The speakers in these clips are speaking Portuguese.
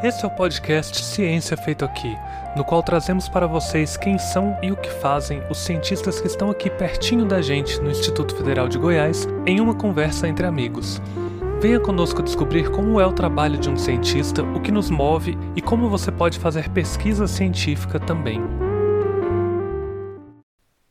Esse é o podcast Ciência Feito Aqui, no qual trazemos para vocês quem são e o que fazem os cientistas que estão aqui pertinho da gente no Instituto Federal de Goiás em uma conversa entre amigos. Venha conosco descobrir como é o trabalho de um cientista, o que nos move e como você pode fazer pesquisa científica também.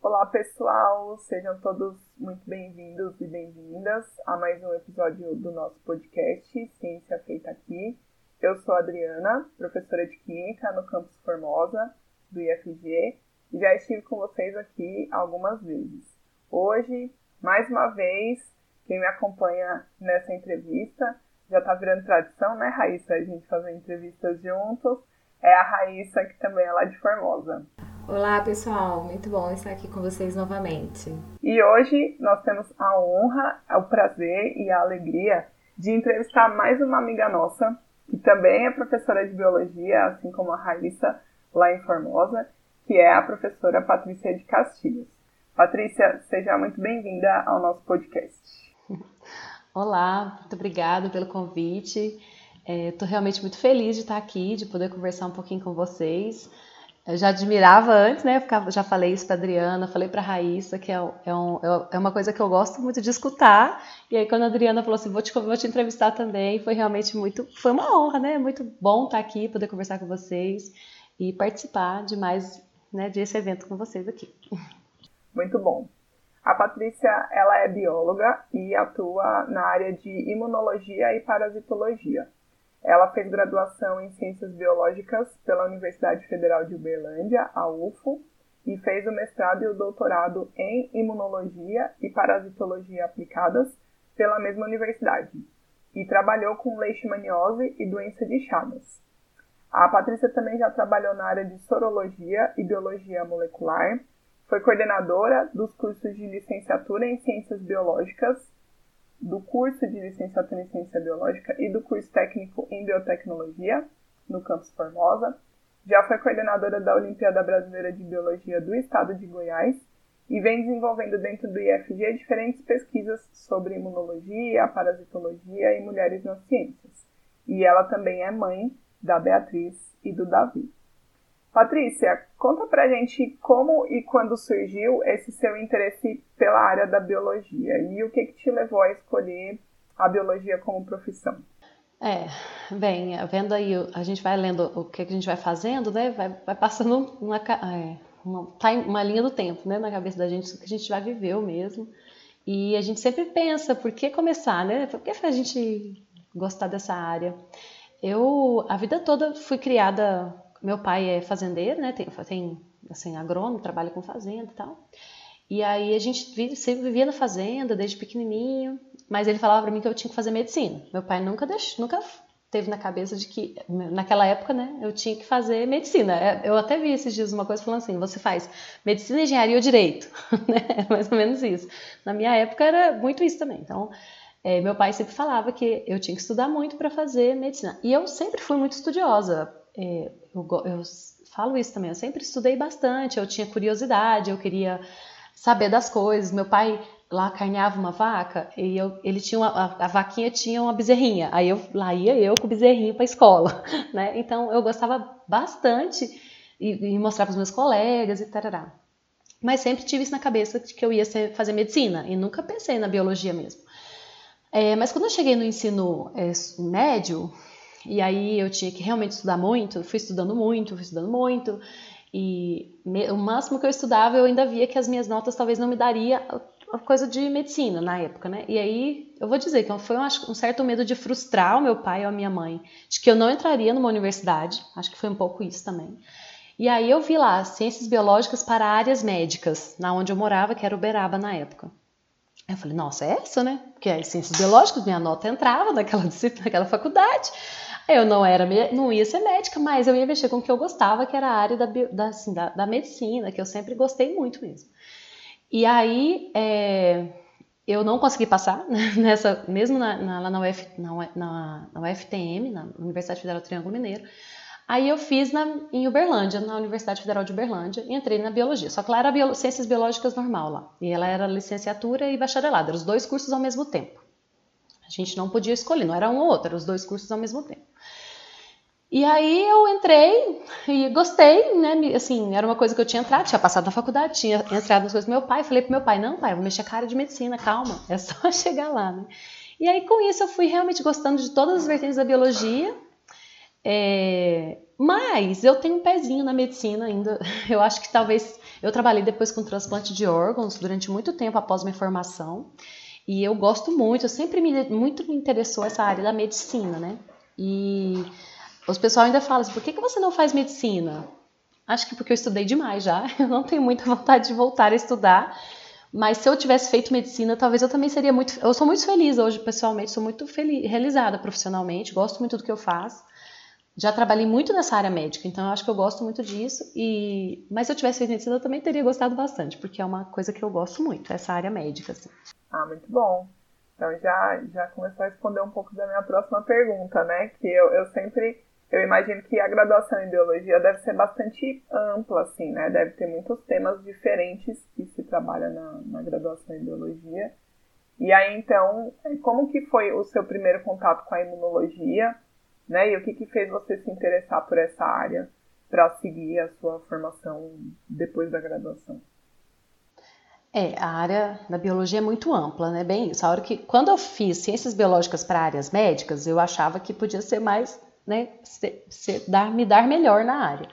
Olá pessoal, sejam todos muito bem-vindos e bem-vindas a mais um episódio do nosso podcast Ciência Feita Aqui. Eu sou a Adriana, professora de Química no campus Formosa, do IFG, e já estive com vocês aqui algumas vezes. Hoje, mais uma vez, quem me acompanha nessa entrevista, já está virando tradição, né, Raíssa? A gente fazer entrevistas juntos. É a Raíssa, que também é lá de Formosa. Olá, pessoal. Muito bom estar aqui com vocês novamente. E hoje nós temos a honra, o prazer e a alegria de entrevistar mais uma amiga nossa, que também é professora de biologia, assim como a Raíssa, lá em Formosa, que é a professora Patrícia de Castilhos. Patrícia, seja muito bem-vinda ao nosso podcast. Olá, muito obrigada pelo convite. Estou é, realmente muito feliz de estar aqui, de poder conversar um pouquinho com vocês. Eu já admirava antes, né? Eu já falei isso para Adriana, falei para Raíssa, que é, é, um, é, é uma coisa que eu gosto muito de escutar. E aí, quando a Adriana falou assim, vou te, vou te entrevistar também, foi realmente muito, foi uma honra, né? Muito bom estar aqui, poder conversar com vocês e participar de mais, né, desse evento com vocês aqui. Muito bom. A Patrícia, ela é bióloga e atua na área de imunologia e parasitologia. Ela fez graduação em Ciências Biológicas pela Universidade Federal de Uberlândia, a UFO, e fez o mestrado e o doutorado em Imunologia e Parasitologia aplicadas pela mesma universidade, e trabalhou com leishmaniose e doença de Chagas. A Patrícia também já trabalhou na área de sorologia e biologia molecular, foi coordenadora dos cursos de licenciatura em Ciências Biológicas do curso de licenciatura em ciência biológica e do curso técnico em biotecnologia no campus Formosa. Já foi coordenadora da Olimpíada Brasileira de Biologia do Estado de Goiás e vem desenvolvendo dentro do IFG diferentes pesquisas sobre imunologia, parasitologia e mulheres nas ciências. E ela também é mãe da Beatriz e do Davi. Patrícia, conta pra gente como e quando surgiu esse seu interesse pela área da biologia e o que, que te levou a escolher a biologia como profissão. É, bem, vendo aí, a gente vai lendo o que a gente vai fazendo, né? Vai, vai passando uma, é, uma, uma linha do tempo, né? Na cabeça da gente, o que a gente já viveu mesmo. E a gente sempre pensa, por que começar, né? Por que a gente gostar dessa área? Eu, a vida toda, fui criada meu pai é fazendeiro, né? Tem, tem assim, agrônomo, trabalha com fazenda e tal. E aí a gente vive, sempre vivia na fazenda desde pequenininho, mas ele falava para mim que eu tinha que fazer medicina. Meu pai nunca deixou, nunca teve na cabeça de que naquela época, né, eu tinha que fazer medicina. É, eu até vi esses dias uma coisa falando assim, você faz medicina, engenharia ou direito, né? Mais ou menos isso. Na minha época era muito isso também. Então, é, meu pai sempre falava que eu tinha que estudar muito para fazer medicina. E eu sempre fui muito estudiosa. É, eu, eu falo isso também, eu sempre estudei bastante, eu tinha curiosidade, eu queria saber das coisas. Meu pai lá carneava uma vaca e eu, ele tinha uma, a, a, vaquinha tinha uma bezerrinha. Aí eu lá ia eu com o bezerrinho para a escola, né? Então eu gostava bastante e, e mostrar para os meus colegas e tarará. Mas sempre tive isso na cabeça de que eu ia ser, fazer medicina e nunca pensei na biologia mesmo. É, mas quando eu cheguei no ensino é, médio, e aí eu tinha que realmente estudar muito, fui estudando muito, fui estudando muito. E me, o máximo que eu estudava, eu ainda via que as minhas notas talvez não me daria a coisa de medicina na época, né? E aí eu vou dizer que foi um, um certo medo de frustrar o meu pai ou a minha mãe, de que eu não entraria numa universidade, acho que foi um pouco isso também. E aí eu vi lá ciências biológicas para áreas médicas, na onde eu morava, que era Uberaba na época. Eu falei, nossa, é essa, né? Porque é ciências biológicas, minha nota entrava naquela disciplina, naquela faculdade. Eu não era, não ia ser médica, mas eu ia mexer com o que eu gostava, que era a área da, da, assim, da, da medicina, que eu sempre gostei muito mesmo. E aí é, eu não consegui passar nessa, mesmo na, na, lá na, Uf, na, na, na UFTM, na Universidade Federal do Triângulo Mineiro. Aí eu fiz na, em Uberlândia, na Universidade Federal de Uberlândia, e entrei na biologia. Só que lá era bio, ciências biológicas normal lá. E ela era licenciatura e bacharelado, eram os dois cursos ao mesmo tempo. A gente não podia escolher, não era um ou outro, eram os dois cursos ao mesmo tempo. E aí eu entrei e gostei, né? Assim, era uma coisa que eu tinha entrado, tinha passado na faculdade, tinha entrado nas coisas do meu pai. Falei pro meu pai, não, pai, eu vou mexer a cara de medicina, calma, é só chegar lá, né? E aí com isso eu fui realmente gostando de todas as vertentes da biologia. É... Mas eu tenho um pezinho na medicina ainda. Eu acho que talvez eu trabalhei depois com transplante de órgãos durante muito tempo após minha formação. E eu gosto muito, eu sempre me, muito me interessou essa área da medicina, né? E os pessoal ainda falam assim, por que, que você não faz medicina? Acho que porque eu estudei demais já, eu não tenho muita vontade de voltar a estudar, mas se eu tivesse feito medicina, talvez eu também seria muito. Eu sou muito feliz hoje, pessoalmente, sou muito feliz, realizada profissionalmente, gosto muito do que eu faço. Já trabalhei muito nessa área médica, então eu acho que eu gosto muito disso. E mas se eu tivesse feito medicina, eu também teria gostado bastante, porque é uma coisa que eu gosto muito, essa área médica. Assim. Ah, muito bom. Então já já começou a responder um pouco da minha próxima pergunta, né? Que eu, eu sempre eu imagino que a graduação em biologia deve ser bastante ampla, assim, né? Deve ter muitos temas diferentes que se trabalha na, na graduação em biologia. E aí, então, como que foi o seu primeiro contato com a imunologia, né? E o que, que fez você se interessar por essa área para seguir a sua formação depois da graduação? É, a área da biologia é muito ampla, né? Bem isso. A hora que, quando eu fiz ciências biológicas para áreas médicas, eu achava que podia ser mais né, se, se dar, me dar melhor na área.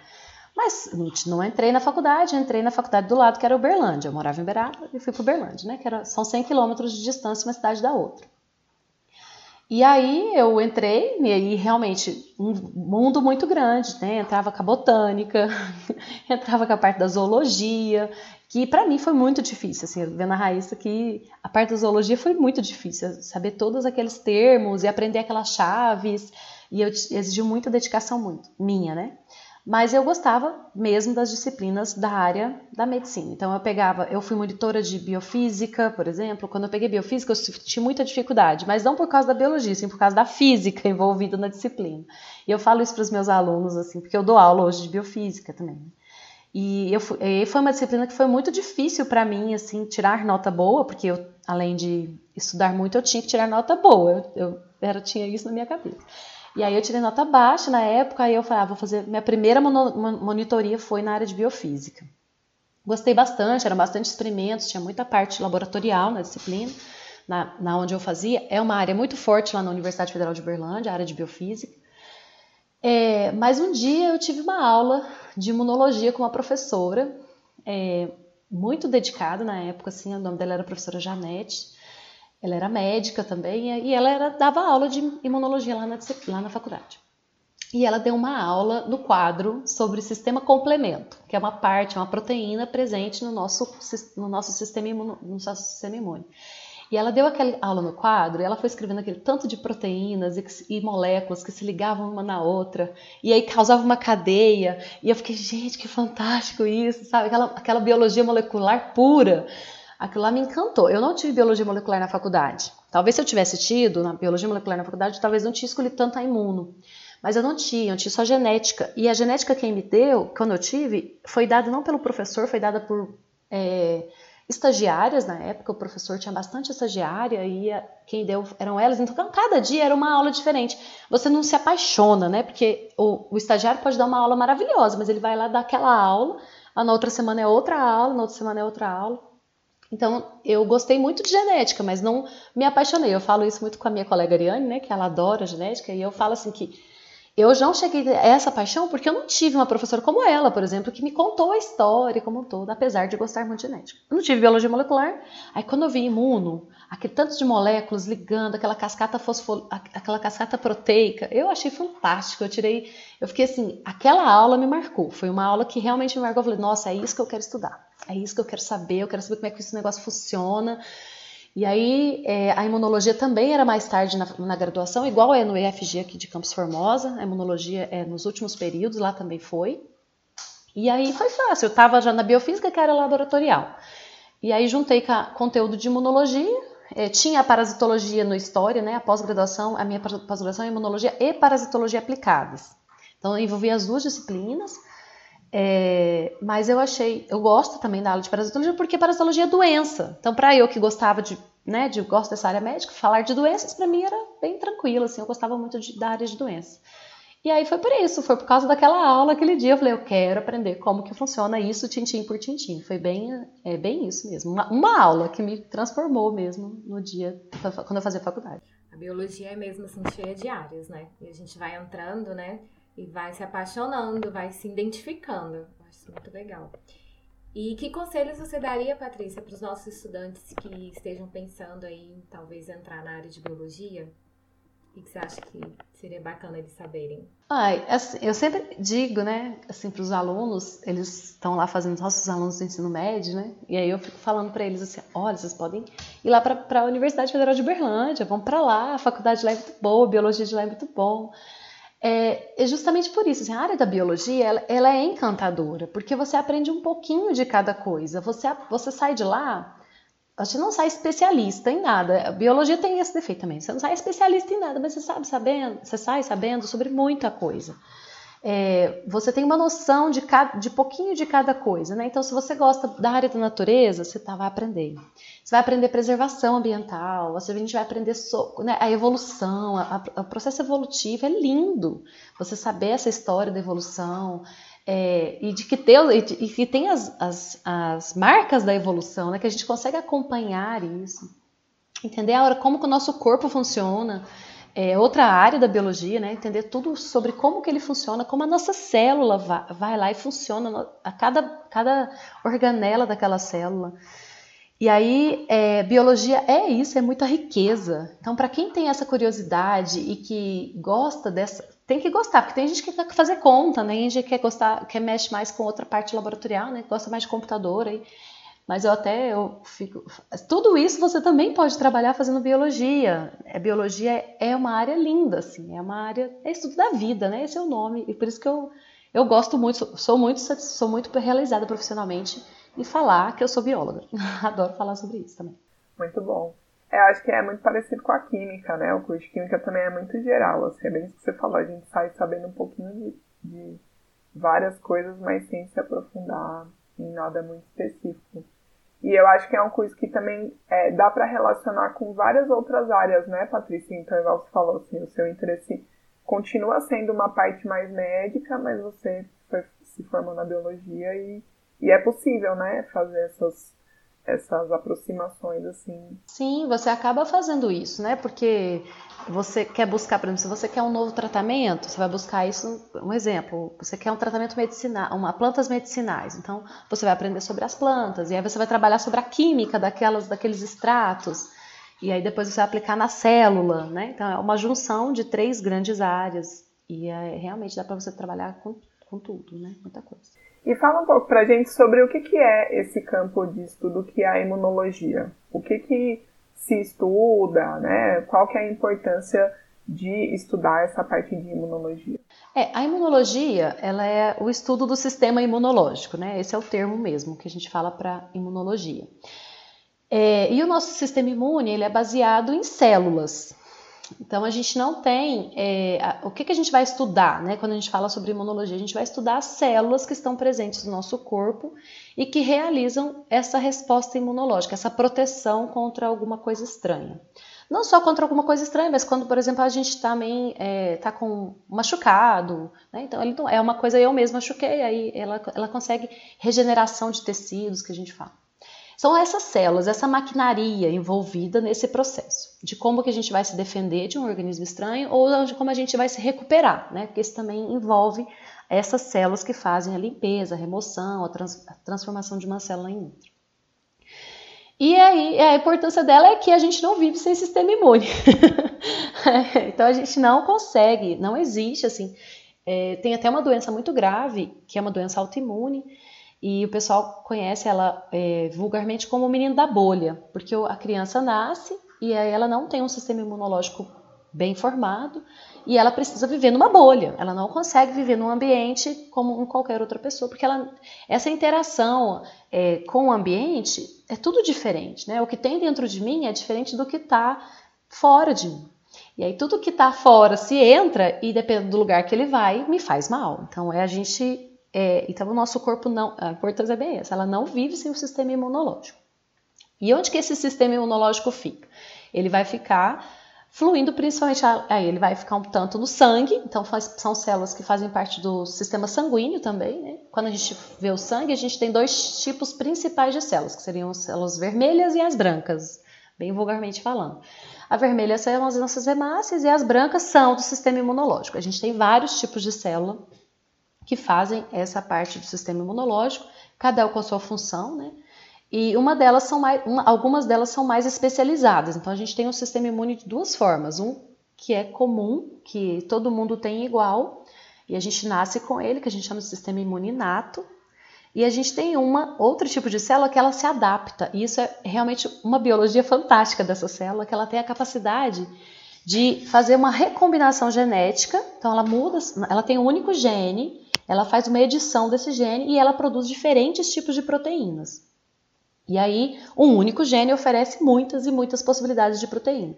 Mas não entrei na faculdade, entrei na faculdade do lado, que era Uberlândia. Eu morava em Uberaba e fui para Uberlândia, né? Que era, são 100 quilômetros de distância uma cidade da outra. E aí eu entrei, e aí realmente um mundo muito grande, né? Entrava com a botânica, entrava com a parte da zoologia, que para mim foi muito difícil, assim, vendo a Raíssa que a parte da zoologia foi muito difícil, saber todos aqueles termos e aprender aquelas chaves. E eu exigiu muita dedicação muito, minha, né? Mas eu gostava mesmo das disciplinas da área da medicina. Então eu pegava, eu fui monitora de biofísica, por exemplo. Quando eu peguei biofísica, eu senti muita dificuldade, mas não por causa da biologia, sim por causa da física envolvida na disciplina. E eu falo isso para os meus alunos assim, porque eu dou aula hoje de biofísica também. E eu fui, e foi uma disciplina que foi muito difícil para mim, assim, tirar nota boa, porque eu, além de estudar muito, eu tinha que tirar nota boa. Eu, eu era, tinha isso na minha cabeça. E aí eu tirei nota baixa na época, aí eu falei, ah, vou fazer. Minha primeira monitoria foi na área de biofísica. Gostei bastante, eram bastante experimentos, tinha muita parte laboratorial na disciplina, na, na onde eu fazia. É uma área muito forte lá na Universidade Federal de Uberlândia, a área de biofísica. É, mas um dia eu tive uma aula de imunologia com uma professora, é, muito dedicada na época, assim, o nome dela era professora Janete. Ela era médica também e ela era, dava aula de imunologia lá na, lá na faculdade. E ela deu uma aula no quadro sobre sistema complemento, que é uma parte, uma proteína presente no nosso, no nosso, sistema, imuno, no nosso sistema imune. E ela deu aquela aula no quadro e ela foi escrevendo aquele tanto de proteínas e, e, moléculas que se ligavam uma na outra, e aí causava uma cadeia. E eu fiquei, gente, que fantástico isso, sabe? Aquela, aquela biologia molecular pura. Aquilo lá me encantou. Eu não tive biologia molecular na faculdade. Talvez se eu tivesse tido na biologia molecular na faculdade, talvez não tinha escolhido tanto a imuno. Mas eu não tinha, eu tinha só genética. E a genética quem me deu, quando eu tive, foi dada não pelo professor, foi dada por é, estagiárias na época. O professor tinha bastante estagiária e quem deu eram elas. Então, cada dia era uma aula diferente. Você não se apaixona, né? Porque o, o estagiário pode dar uma aula maravilhosa, mas ele vai lá dar aquela aula, na outra semana é outra aula, na outra semana é outra aula. Então, eu gostei muito de genética, mas não me apaixonei. Eu falo isso muito com a minha colega Ariane, né, que ela adora genética, e eu falo assim que eu não cheguei a essa paixão porque eu não tive uma professora como ela, por exemplo, que me contou a história como um todo, apesar de gostar muito de genética. Eu não tive biologia molecular. Aí quando eu vi imuno, aquele tanto de moléculas ligando, aquela cascata fosfo, aquela cascata proteica, eu achei fantástico. Eu tirei, eu fiquei assim, aquela aula me marcou. Foi uma aula que realmente me marcou. Eu falei, nossa, é isso que eu quero estudar. É isso que eu quero saber. Eu quero saber como é que esse negócio funciona. E aí, é, a imunologia também era mais tarde na, na, graduação, igual é no EFG aqui de Campos Formosa. A imunologia é nos últimos períodos, lá também foi. E aí foi fácil, eu estava já na biofísica, que era laboratorial. E aí juntei com conteúdo de imunologia, é, tinha a parasitologia no História, né, a pós-graduação, a minha pós-graduação em imunologia e parasitologia aplicadas. Então, eu envolvi as duas disciplinas. É, mas eu achei, eu gosto também da aula de parasitologia porque parasitologia é doença. Então, para eu que gostava de, né, de gosto dessa área médica, falar de doenças para mim era bem tranquilo, assim, eu gostava muito de, da área de doenças. E aí foi por isso, foi por causa daquela aula aquele dia. Eu falei, eu quero aprender como que funciona isso, tintim por tintim. Foi bem, é bem isso mesmo. Uma, uma aula que me transformou mesmo no dia, quando eu fazia faculdade. A biologia é mesmo assim cheia de áreas, né? E a gente vai entrando, né? E vai se apaixonando, vai se identificando. Eu acho isso muito legal. E que conselhos você daria, Patrícia, para os nossos estudantes que estejam pensando aí talvez entrar na área de biologia? O que você acha que seria bacana eles saberem? Ai, assim, eu sempre digo, né, assim, para os alunos, eles estão lá fazendo nossos alunos do ensino médio, né? E aí eu fico falando para eles assim: olha, vocês podem ir lá para a Universidade Federal de Berlândia, vão para lá, a faculdade de lá é muito boa, a biologia de lá é muito bom. É, é justamente por isso, assim, a área da biologia ela, ela, é encantadora, porque você aprende um pouquinho de cada coisa. Você, você sai de lá gente não sai especialista em nada. A biologia tem esse defeito também. Você não sai especialista em nada, mas você sabe sabendo, você sai sabendo sobre muita coisa. É, você tem uma noção de, cada, de pouquinho de cada coisa, né? Então, se você gosta da área da natureza, você tá, vai aprender. Você vai aprender preservação ambiental, você, a gente vai aprender so, né, a evolução, o processo evolutivo é lindo. Você saber essa história da evolução, é, e de que e, de, e que tem as, as, as, marcas da evolução, né? Que a gente consegue acompanhar isso, entender a hora como que o nosso corpo funciona, é, outra área da biologia, né? Entender tudo sobre como que ele funciona, como a nossa célula vai, vai lá e funciona a cada, cada organela daquela célula. E aí, é, biologia é isso, é muita riqueza. Então, para quem tem essa curiosidade e que gosta dessa, tem que gostar, porque tem gente que quer fazer conta, né? Tem gente que quer gostar, quer mexe mais com outra parte laboratorial, né? Gosta mais de computador aí. Mas eu até eu fico. Tudo isso você também pode trabalhar fazendo biologia. A biologia é uma área linda, assim, é uma área. É estudo da vida, né? Esse é o nome. E por isso que eu, eu gosto muito, sou muito, sou muito realizada profissionalmente em falar que eu sou bióloga. Adoro falar sobre isso também. Muito bom. Eu acho que é muito parecido com a química, né? O curso de química também é muito geral, assim, é bem isso que você falou, a gente sai sabendo um pouquinho de, de várias coisas, mas sem se aprofundar em nada muito específico. E eu acho que é um curso que também é, dá para relacionar com várias outras áreas, né, Patrícia? Então, igual você falou, assim, o seu interesse continua sendo uma parte mais médica, mas você foi, se formou na biologia e, e é possível, né, fazer essas essas aproximações assim. Sim, você acaba fazendo isso, né? Porque você quer buscar, por exemplo, se você quer um novo tratamento, você vai buscar isso, um exemplo, você quer um tratamento medicinal, uma plantas medicinais. Então, você vai aprender sobre as plantas e aí você vai trabalhar sobre a química daquelas daqueles extratos. E aí depois você vai aplicar na célula, né? Então, é uma junção de três grandes áreas e é, realmente dá para você trabalhar com, com tudo, né? Muita coisa. E fala um pouco para a gente sobre o que, que é esse campo de estudo que é a imunologia. O que, que se estuda, né? Qual que é a importância de estudar essa parte de imunologia? É, a imunologia, ela é o estudo do sistema imunológico, né? Esse é o termo mesmo que a gente fala para imunologia. É, e o nosso sistema imune, ele é baseado em células, então a gente não tem é, a, o que, que a gente vai estudar, né? Quando a gente fala sobre imunologia, a gente vai estudar as células que estão presentes no nosso corpo e que realizam essa resposta imunológica, essa proteção contra alguma coisa estranha. Não só contra alguma coisa estranha, mas quando, por exemplo, a gente também está é, tá com machucado, né? então ele não, é uma coisa eu mesma machuquei, aí ela, ela consegue regeneração de tecidos que a gente fala. São essas células, essa maquinaria envolvida nesse processo, de como que a gente vai se defender de um organismo estranho ou de como a gente vai se recuperar, né? Porque isso também envolve essas células que fazem a limpeza, a remoção, a, trans a transformação de uma célula em outra. E aí, a importância dela é que a gente não vive sem sistema imune. então a gente não consegue, não existe assim. É, tem até uma doença muito grave, que é uma doença autoimune, e o pessoal conhece ela é, vulgarmente como o menino da bolha, porque a criança nasce e aí ela não tem um sistema imunológico bem formado e ela precisa viver numa bolha. Ela não consegue viver num ambiente como qualquer outra pessoa, porque ela, essa interação é, com o ambiente é tudo diferente. Né? O que tem dentro de mim é diferente do que está fora de mim. E aí tudo que está fora se entra e dependendo do lugar que ele vai, me faz mal. Então é a gente é, então, o nosso corpo não. A importância é bem essa, ela não vive sem o sistema imunológico. E onde que esse sistema imunológico fica? Ele vai ficar fluindo principalmente aí ele vai ficar um tanto no sangue, então faz, são células que fazem parte do sistema sanguíneo também, né? Quando a gente vê o sangue, a gente tem dois tipos principais de células, que seriam as células vermelhas e as brancas, bem vulgarmente falando. A vermelha são as nossas hemácias e as brancas são do sistema imunológico. A gente tem vários tipos de célula que fazem essa parte do sistema imunológico, cada um com a sua função, né? E uma delas são mais, uma, algumas delas são mais especializadas. Então a gente tem um sistema imune de duas formas. Um que é comum, que todo mundo tem igual, e a gente nasce com ele, que a gente chama de sistema imune inato. E a gente tem uma outro tipo de célula que ela se adapta. E isso é realmente uma biologia fantástica dessa célula, que ela tem a capacidade de fazer uma recombinação genética. Então ela muda, ela tem um único gene, ela faz uma edição desse gene e ela produz diferentes tipos de proteínas. E aí, um único gene oferece muitas e muitas possibilidades de proteína,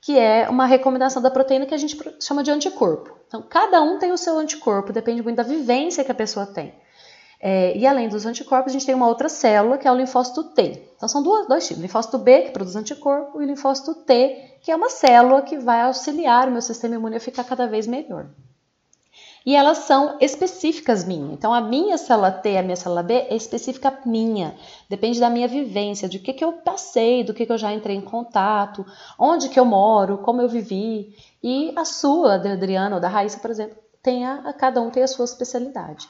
que é uma recombinação da proteína que a gente chama de anticorpo. Então, cada um tem o seu anticorpo, depende muito da vivência que a pessoa tem. É, e além dos anticorpos, a gente tem uma outra célula, que é o linfócito T. Então, são duas, dois tipos: linfócito B, que produz anticorpo, e linfócito T, que é uma célula que vai auxiliar o meu sistema imune a ficar cada vez melhor e elas são específicas minha. Então, a minha célula T a minha célula B é específica minha, depende da minha vivência, de que, que eu passei, do que, que eu já entrei em contato, onde que eu moro, como eu vivi. E a sua, da Adriana ou da Raíssa, por exemplo, tem a, cada um tem a sua especialidade,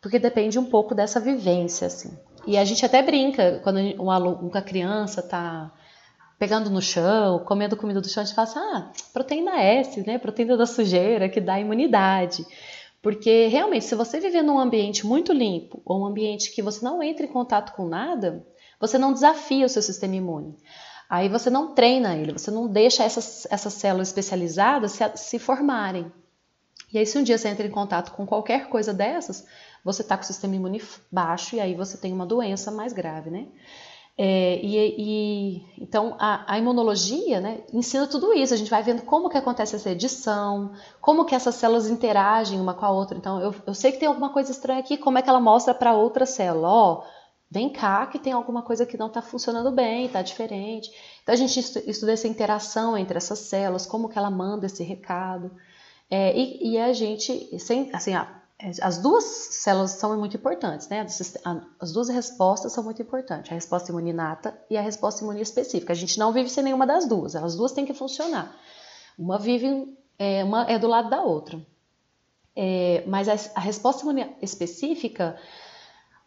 porque depende um pouco dessa vivência, assim. E a gente até brinca quando um aluno, uma criança está pegando no chão, comendo comida do chão, a gente fala assim, ah, proteína S, né? Proteína da sujeira que dá imunidade. Porque realmente, se você viver num ambiente muito limpo, ou um ambiente que você não entra em contato com nada, você não desafia o seu sistema imune. Aí você não treina ele, você não deixa essas, essas células especializadas se, se formarem. E aí, se um dia você entra em contato com qualquer coisa dessas, você está com o sistema imune baixo e aí você tem uma doença mais grave, né? É, e, e, então a, a, imunologia né, ensina tudo isso. A gente vai vendo como que acontece essa edição, como que essas células interagem uma com a outra. Então eu, eu sei que tem alguma coisa estranha aqui, como é que ela mostra para outra célula? Ó, vem cá que tem alguma coisa que não está funcionando bem, está diferente. Então a gente estuda essa interação entre essas células, como que ela manda esse recado. É, e, e, a gente, sem, assim, as duas células são muito importantes, né? As duas respostas são muito importantes, a resposta imuninata e a resposta imune específica. A gente não vive sem nenhuma das duas, as duas têm que funcionar. Uma vive, é, uma é do lado da outra. É, mas a, a resposta imune específica,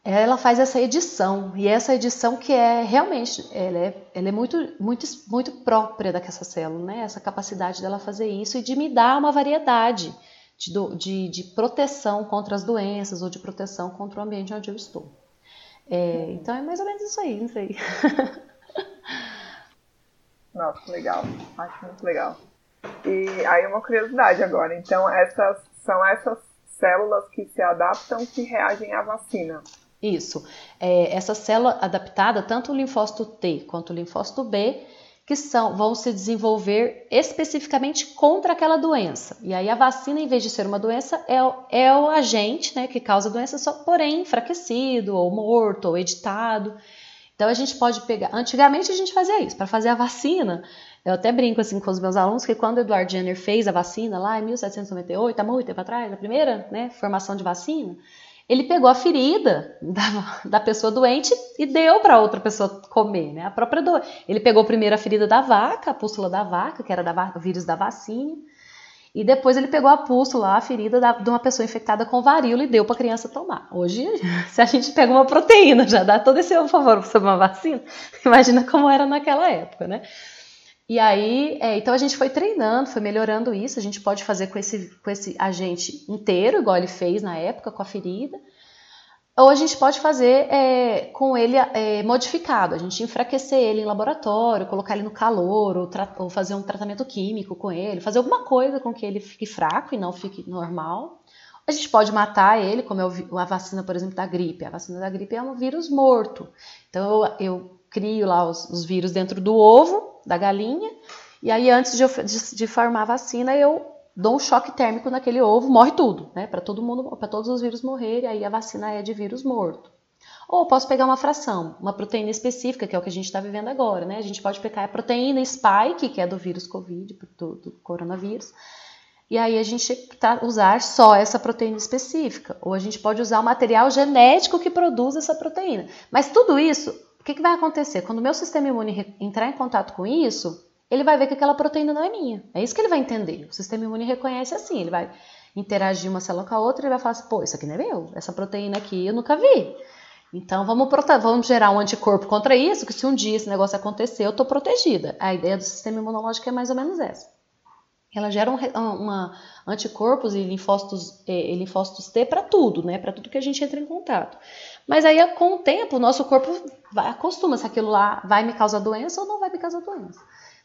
ela faz essa edição, e essa edição que é realmente, ela é, ela é muito, muito, muito própria daquela célula, né? Essa capacidade dela fazer isso e de me dar uma variedade de, de, de, proteção contra as doenças ou de proteção contra o ambiente onde eu estou. É, então é mais ou menos isso aí, não sei. Nossa, legal. Acho muito legal. E aí uma curiosidade agora. Então essas são essas células que se adaptam que reagem à vacina. Isso. É, essa célula adaptada, tanto o linfócito T quanto o linfócito B, que são, vão se desenvolver especificamente contra aquela doença. E aí a vacina, em vez de ser uma doença, é, é o agente né, que causa a doença, só porém enfraquecido, ou morto, ou editado. Então a gente pode pegar. Antigamente a gente fazia isso, para fazer a vacina. Eu até brinco assim com os meus alunos que quando o Edward Jenner fez a vacina lá em 1798, há muito tempo atrás, a primeira né, formação de vacina, ele pegou a ferida da, da pessoa doente e deu para outra pessoa comer, né? A própria do... Ele pegou primeiro a ferida da vaca, a pústula da vaca, que era da, o vírus da vacina, e depois ele pegou a pústula, a ferida da, de uma pessoa infectada com varíola e deu para a criança tomar. Hoje, se a gente pega uma proteína, já dá todo esse favor sobre uma vacina, imagina como era naquela época, né? E aí, é, então a gente foi treinando, foi melhorando isso. A gente pode fazer com esse, com esse agente inteiro, igual ele fez na época com a ferida. Ou a gente pode fazer é, com ele é, modificado, a gente enfraquecer ele em laboratório, colocar ele no calor, ou, ou, fazer um tratamento químico com ele, fazer alguma coisa com que ele fique fraco e não fique normal. A gente pode matar ele, como é a vacina, por exemplo, da gripe. A vacina da gripe é um vírus morto. Então eu, eu crio lá os, os vírus dentro do ovo da galinha. E aí, antes de, eu, de, de formar a vacina, eu dou um choque térmico naquele ovo, morre tudo, né? Para todo mundo, para todos os vírus morrerem, aí a vacina é de vírus morto. Ou posso pegar uma fração, uma proteína específica, que é o que a gente está vivendo agora, né? A gente pode pegar a proteína spike, que é do vírus Covid, do, do coronavírus, e aí a gente tá, usar só essa proteína específica. Ou a gente pode usar o material genético que produz essa proteína. Mas tudo isso, que, que vai acontecer? Quando o meu sistema imune entrar em contato com isso, ele vai ver que aquela proteína não é minha. É isso que ele vai entender. O sistema imune reconhece assim, ele vai interagir uma célula com a outra e vai falar assim, pô, isso aqui não é meu. Essa proteína aqui eu nunca vi. Então vamos, vamos gerar um anticorpo contra isso, que se um dia esse negócio acontecer, eu estou protegida. A ideia do sistema imunológico é mais ou menos essa. Ela gera um, uma, anticorpos e linfócitos, e linfócitos T para tudo, né? Para tudo que a gente entra em contato. Mas aí, com o tempo, o nosso corpo vai, acostuma se aquilo lá vai me causar doença ou não vai me causar doença.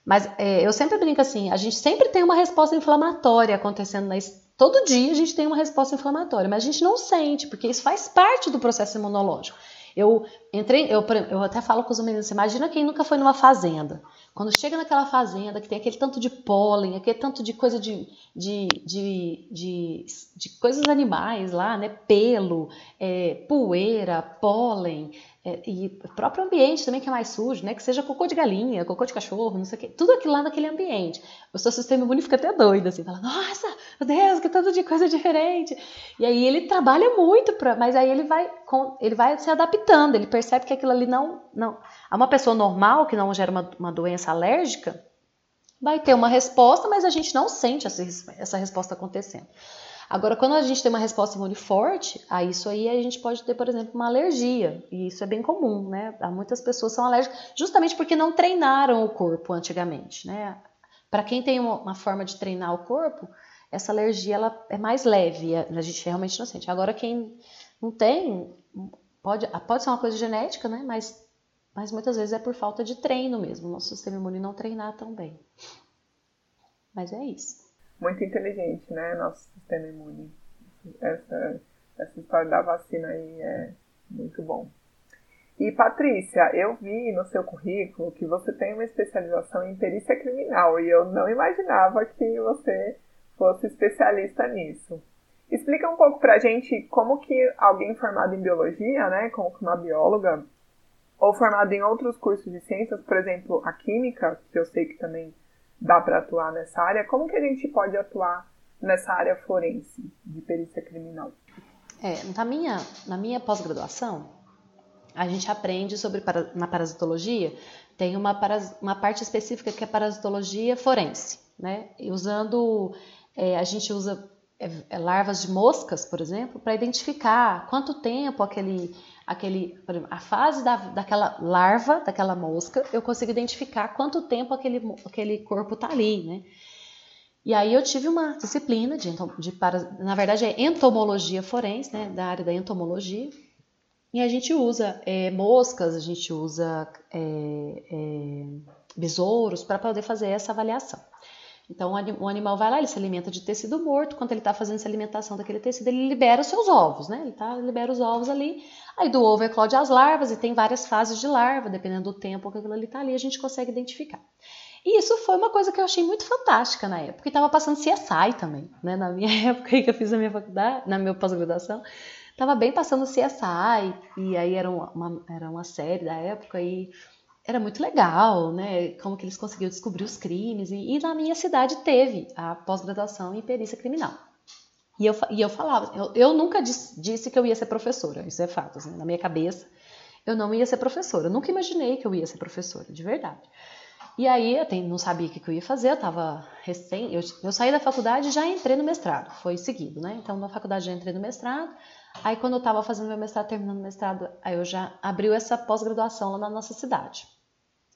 Mas é, eu sempre brinco assim, a gente sempre tem uma resposta inflamatória acontecendo na Todo dia a gente tem uma resposta inflamatória, mas a gente não sente, porque isso faz parte do processo imunológico. Eu entrei, eu, eu até falo com os meninos, imagina quem nunca foi numa fazenda. Quando chega naquela fazenda que tem aquele tanto de pólen, aquele tanto de coisa de, de, de, de, de coisas animais lá, né? Pelo, é, poeira, pólen, é, e o próprio ambiente também que é mais sujo, né? Que seja cocô de galinha, cocô de cachorro, não sei o quê. Tudo aquilo lá naquele ambiente. O seu sistema imune fica até doido, assim, fala, nossa, meu Deus, que tanto de coisa diferente. E aí ele trabalha muito, pra, mas aí ele vai, ele vai se adaptando, ele percebe que aquilo ali não. não. A uma pessoa normal, que não gera uma, uma doença alérgica, vai ter uma resposta, mas a gente não sente essa, essa resposta acontecendo. Agora, quando a gente tem uma resposta imune forte, a isso aí a gente pode ter, por exemplo, uma alergia. E isso é bem comum, né? Muitas pessoas são alérgicas justamente porque não treinaram o corpo antigamente, né? Para quem tem uma, forma de treinar o corpo, essa alergia ela é mais leve, a gente realmente não sente. Agora, quem não tem, pode, pode ser uma coisa genética, né? Mas, mas muitas vezes é por falta de treino mesmo. Nosso sistema imune não treinar tão bem. Mas é isso muito inteligente, né? Nosso sistema imune. Essa, essa história da vacina aí é muito bom. E Patrícia, eu vi no seu currículo que você tem uma especialização em perícia criminal e eu não imaginava que você fosse especialista nisso. Explica um pouco pra gente como que alguém formado em biologia, né, como uma bióloga, ou formado em outros cursos de ciências, por exemplo, a química, que eu sei que também dá para atuar nessa área, como que a gente pode atuar nessa área forense de perícia criminal? É, na minha, na minha pós-graduação, a gente aprende sobre na parasitologia, tem uma, uma parte específica que é parasitologia forense, né? E usando, é, a gente usa é, é larvas de moscas, por exemplo, para identificar quanto tempo aquele aquele, a fase da, daquela larva, daquela mosca, eu consigo identificar quanto tempo aquele, aquele corpo está ali, né? E aí eu tive uma disciplina de, de para, na verdade é entomologia forense, né, da área da entomologia, e a gente usa é, moscas, a gente usa é, é, besouros para poder fazer essa avaliação. Então o animal vai lá, ele se alimenta de tecido morto, quando ele está fazendo essa alimentação daquele tecido, ele libera os seus ovos, né? Ele tá, libera os ovos ali, aí do ovo eclode as larvas e tem várias fases de larva, dependendo do tempo que aquilo ali está ali, a gente consegue identificar. E isso foi uma coisa que eu achei muito fantástica na época, e estava passando CSI também, né? Na minha época que eu fiz a minha faculdade, na minha pós-graduação, estava bem passando CSI, e aí era uma, uma, era uma série da época, e era muito legal, né? Como que eles conseguiram descobrir os crimes. E, e na minha cidade teve a pós-graduação em perícia criminal. E eu, e eu falava, eu, eu nunca disse, disse, que eu ia ser professora, isso é fato, assim, na minha cabeça eu não ia ser professora. Eu nunca imaginei que eu ia ser professora, de verdade. E aí eu não sabia o que, eu ia fazer, eu estava recém. Eu, eu saí da faculdade e já entrei no mestrado, foi seguido, né? Então na faculdade já entrei no mestrado. Aí quando eu estava fazendo meu mestrado, terminando o mestrado, aí eu já abriu essa pós-graduação lá na nossa cidade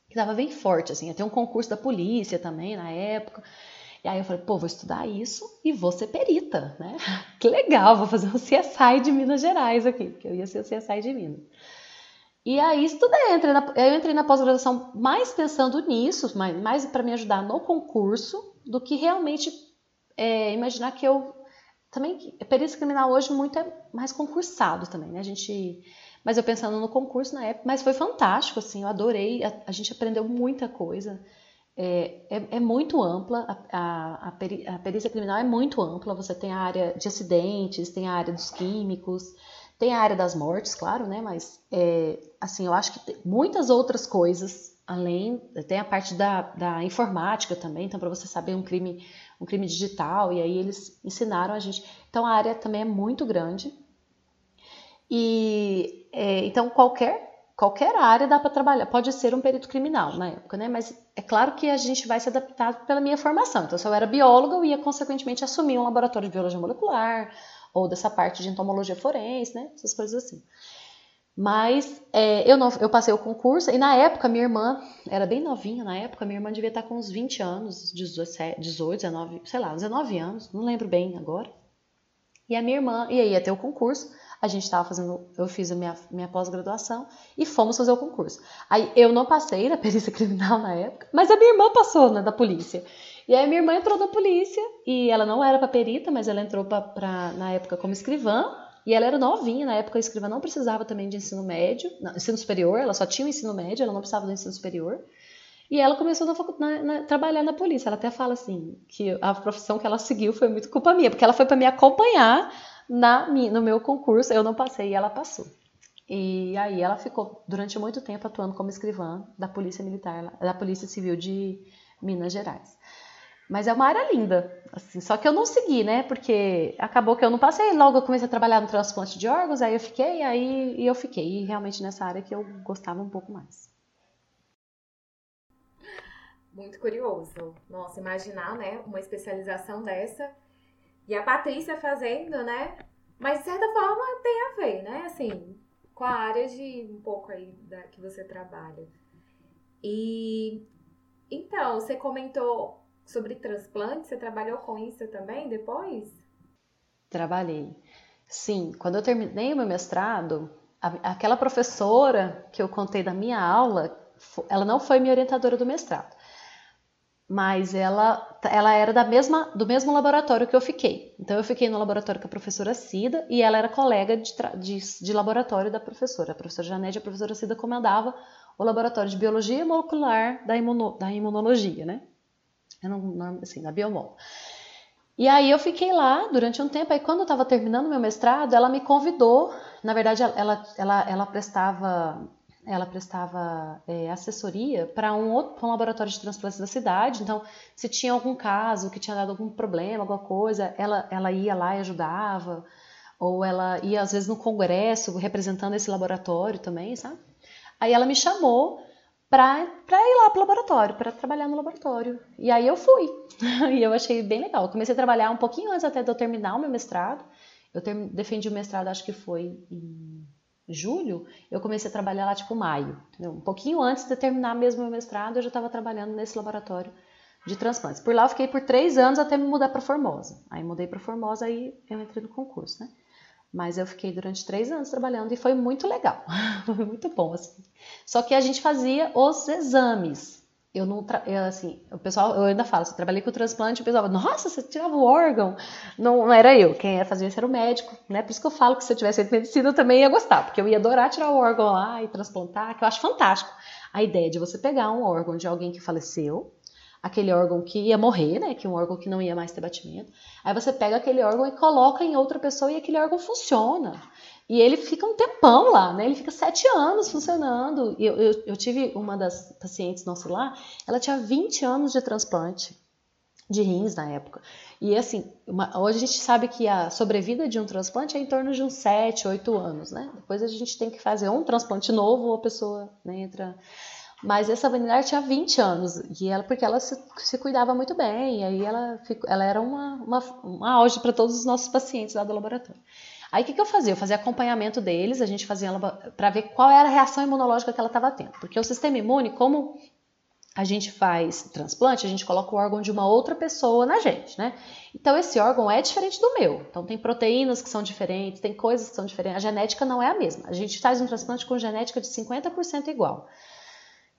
que estava bem forte, assim. Ter um concurso da polícia também na época. E aí eu falei, pô, vou estudar isso e vou ser perita, né? Que legal, vou fazer um CSI de Minas Gerais aqui, porque eu ia ser o CSI de Minas. E aí estudei, entrei na, eu entrei na pós-graduação mais pensando nisso, mais, mais para me ajudar no concurso, do que realmente é, imaginar que eu também perícia criminal hoje muito é mais concursado também, né? A gente mas eu pensando no concurso na época, mas foi fantástico, assim, eu adorei, a, a gente aprendeu muita coisa. É, é, é muito ampla, a, a, a, perícia criminal é muito ampla, você tem a área de acidentes, tem a área dos químicos, tem a área das mortes, claro, né? Mas, é, assim, eu acho que tem muitas outras coisas, além, tem a parte da, da informática também, então, para você saber um crime, um crime digital, e aí eles ensinaram a gente. Então, a área também é muito grande. E, é, então, qualquer qualquer área dá para trabalhar, pode ser um perito criminal na época, né? Mas é claro que a gente vai se adaptar pela minha formação. Então, se eu era bióloga, eu ia consequentemente assumir um laboratório de biologia molecular ou dessa parte de entomologia forense, né? Essas coisas assim. Mas é, eu não, eu passei o concurso e na época minha irmã era bem novinha, na época minha irmã devia estar com uns 20 anos, 17, 18, 19, sei lá, 19 anos, não lembro bem agora. E a minha irmã, e aí ia ter o concurso a gente estava fazendo, eu fiz a minha, minha pós-graduação e fomos fazer o concurso. Aí eu não passei na perícia criminal na época, mas a minha irmã passou, né, da polícia. E aí minha irmã entrou na polícia e ela não era para perita, mas ela entrou para na época como escrivã. E ela era novinha, na época a escrivã não precisava também de ensino médio, não, ensino superior, ela só tinha o ensino médio, ela não precisava do ensino superior. E ela começou a trabalhar na polícia. Ela até fala assim que a profissão que ela seguiu foi muito culpa minha, porque ela foi para me acompanhar na, no meu concurso, eu não passei e ela passou. E aí ela ficou durante muito tempo atuando como escrivã da Polícia Militar, da Polícia Civil de Minas Gerais. Mas é uma área linda, assim, só que eu não segui, né? Porque acabou que eu não passei, logo eu comecei a trabalhar no transplante de órgãos, aí eu fiquei, aí e eu fiquei e realmente nessa área que eu gostava um pouco mais. Muito curioso. Nossa, imaginar, né, uma especialização dessa e a Patrícia fazendo, né? Mas de certa forma tem a ver, né? Assim, com a área de um pouco aí da, que você trabalha. E então, você comentou sobre transplante, você trabalhou com isso também depois? Trabalhei. Sim, quando eu terminei o meu mestrado, aquela professora que eu contei da minha aula, ela não foi minha orientadora do mestrado mas ela, ela era da mesma, do mesmo laboratório que eu fiquei. Então eu fiquei no laboratório com a professora Cida e ela era colega de, de, de laboratório da professora. A professora Janete a professora Cida comandava o laboratório de biologia molecular da, imuno, da imunologia, né? Não, não, assim, da biomol. E aí eu fiquei lá durante um tempo, aí quando eu estava terminando meu mestrado, ela me convidou, na verdade ela, ela, ela prestava ela prestava é, assessoria para um outro um laboratório de transplantes da cidade. Então, se tinha algum caso que tinha dado algum problema, alguma coisa, ela, ela ia lá e ajudava. Ou ela ia, às vezes, no congresso, representando esse laboratório também, sabe? Aí ela me chamou para ir lá para o laboratório, para trabalhar no laboratório. E aí eu fui. e eu achei bem legal. Eu comecei a trabalhar um pouquinho antes até de eu terminar o meu mestrado. Eu ter, defendi o mestrado, acho que foi em julho, eu comecei a trabalhar lá tipo maio. Um pouquinho antes de terminar mesmo meu mestrado, eu já estava trabalhando nesse laboratório de transplantes. Por lá eu fiquei por três anos até me mudar para Formosa. Aí mudei para Formosa, aí eu entrei no concurso, né? Mas eu fiquei durante três anos trabalhando e foi muito legal, foi muito bom assim. Só que a gente fazia os exames eu não, eu, assim, o pessoal, eu ainda falo, você trabalhei com transplante, o pessoal, nossa, você tirava o órgão. Não, não era eu, quem ia fazer isso era o médico, né? Por isso que eu falo que se eu tivesse feito medicina, eu também ia gostar, porque eu ia adorar tirar o órgão lá e transplantar, que eu acho fantástico. A ideia de você pegar um órgão de alguém que faleceu, aquele órgão que ia morrer, né? Que é um órgão que não ia mais ter batimento. Aí você pega aquele órgão e coloca em outra pessoa e aquele órgão funciona. E ele fica um tempão lá, né? Ele fica sete anos funcionando. Eu, eu, eu tive uma das pacientes nossa lá, ela tinha 20 anos de transplante de rins na época. E assim, uma, hoje a gente sabe que a sobrevida de um transplante é em torno de uns 7, 8 anos, né? Depois a gente tem que fazer um transplante novo ou a pessoa né, entra. Mas essa mulher tinha 20 anos, e ela, porque ela se, se cuidava muito bem, e aí ela, ela era uma, uma, uma auge para todos os nossos pacientes lá do laboratório. Aí o que, que eu fazia? Eu fazia acompanhamento deles, a gente fazia para ver qual era a reação imunológica que ela estava tendo. Porque o sistema imune, como a gente faz transplante, a gente coloca o órgão de uma outra pessoa na gente, né? Então esse órgão é diferente do meu. Então tem proteínas que são diferentes, tem coisas que são diferentes. A genética não é a mesma. A gente faz um transplante com genética de 50% igual.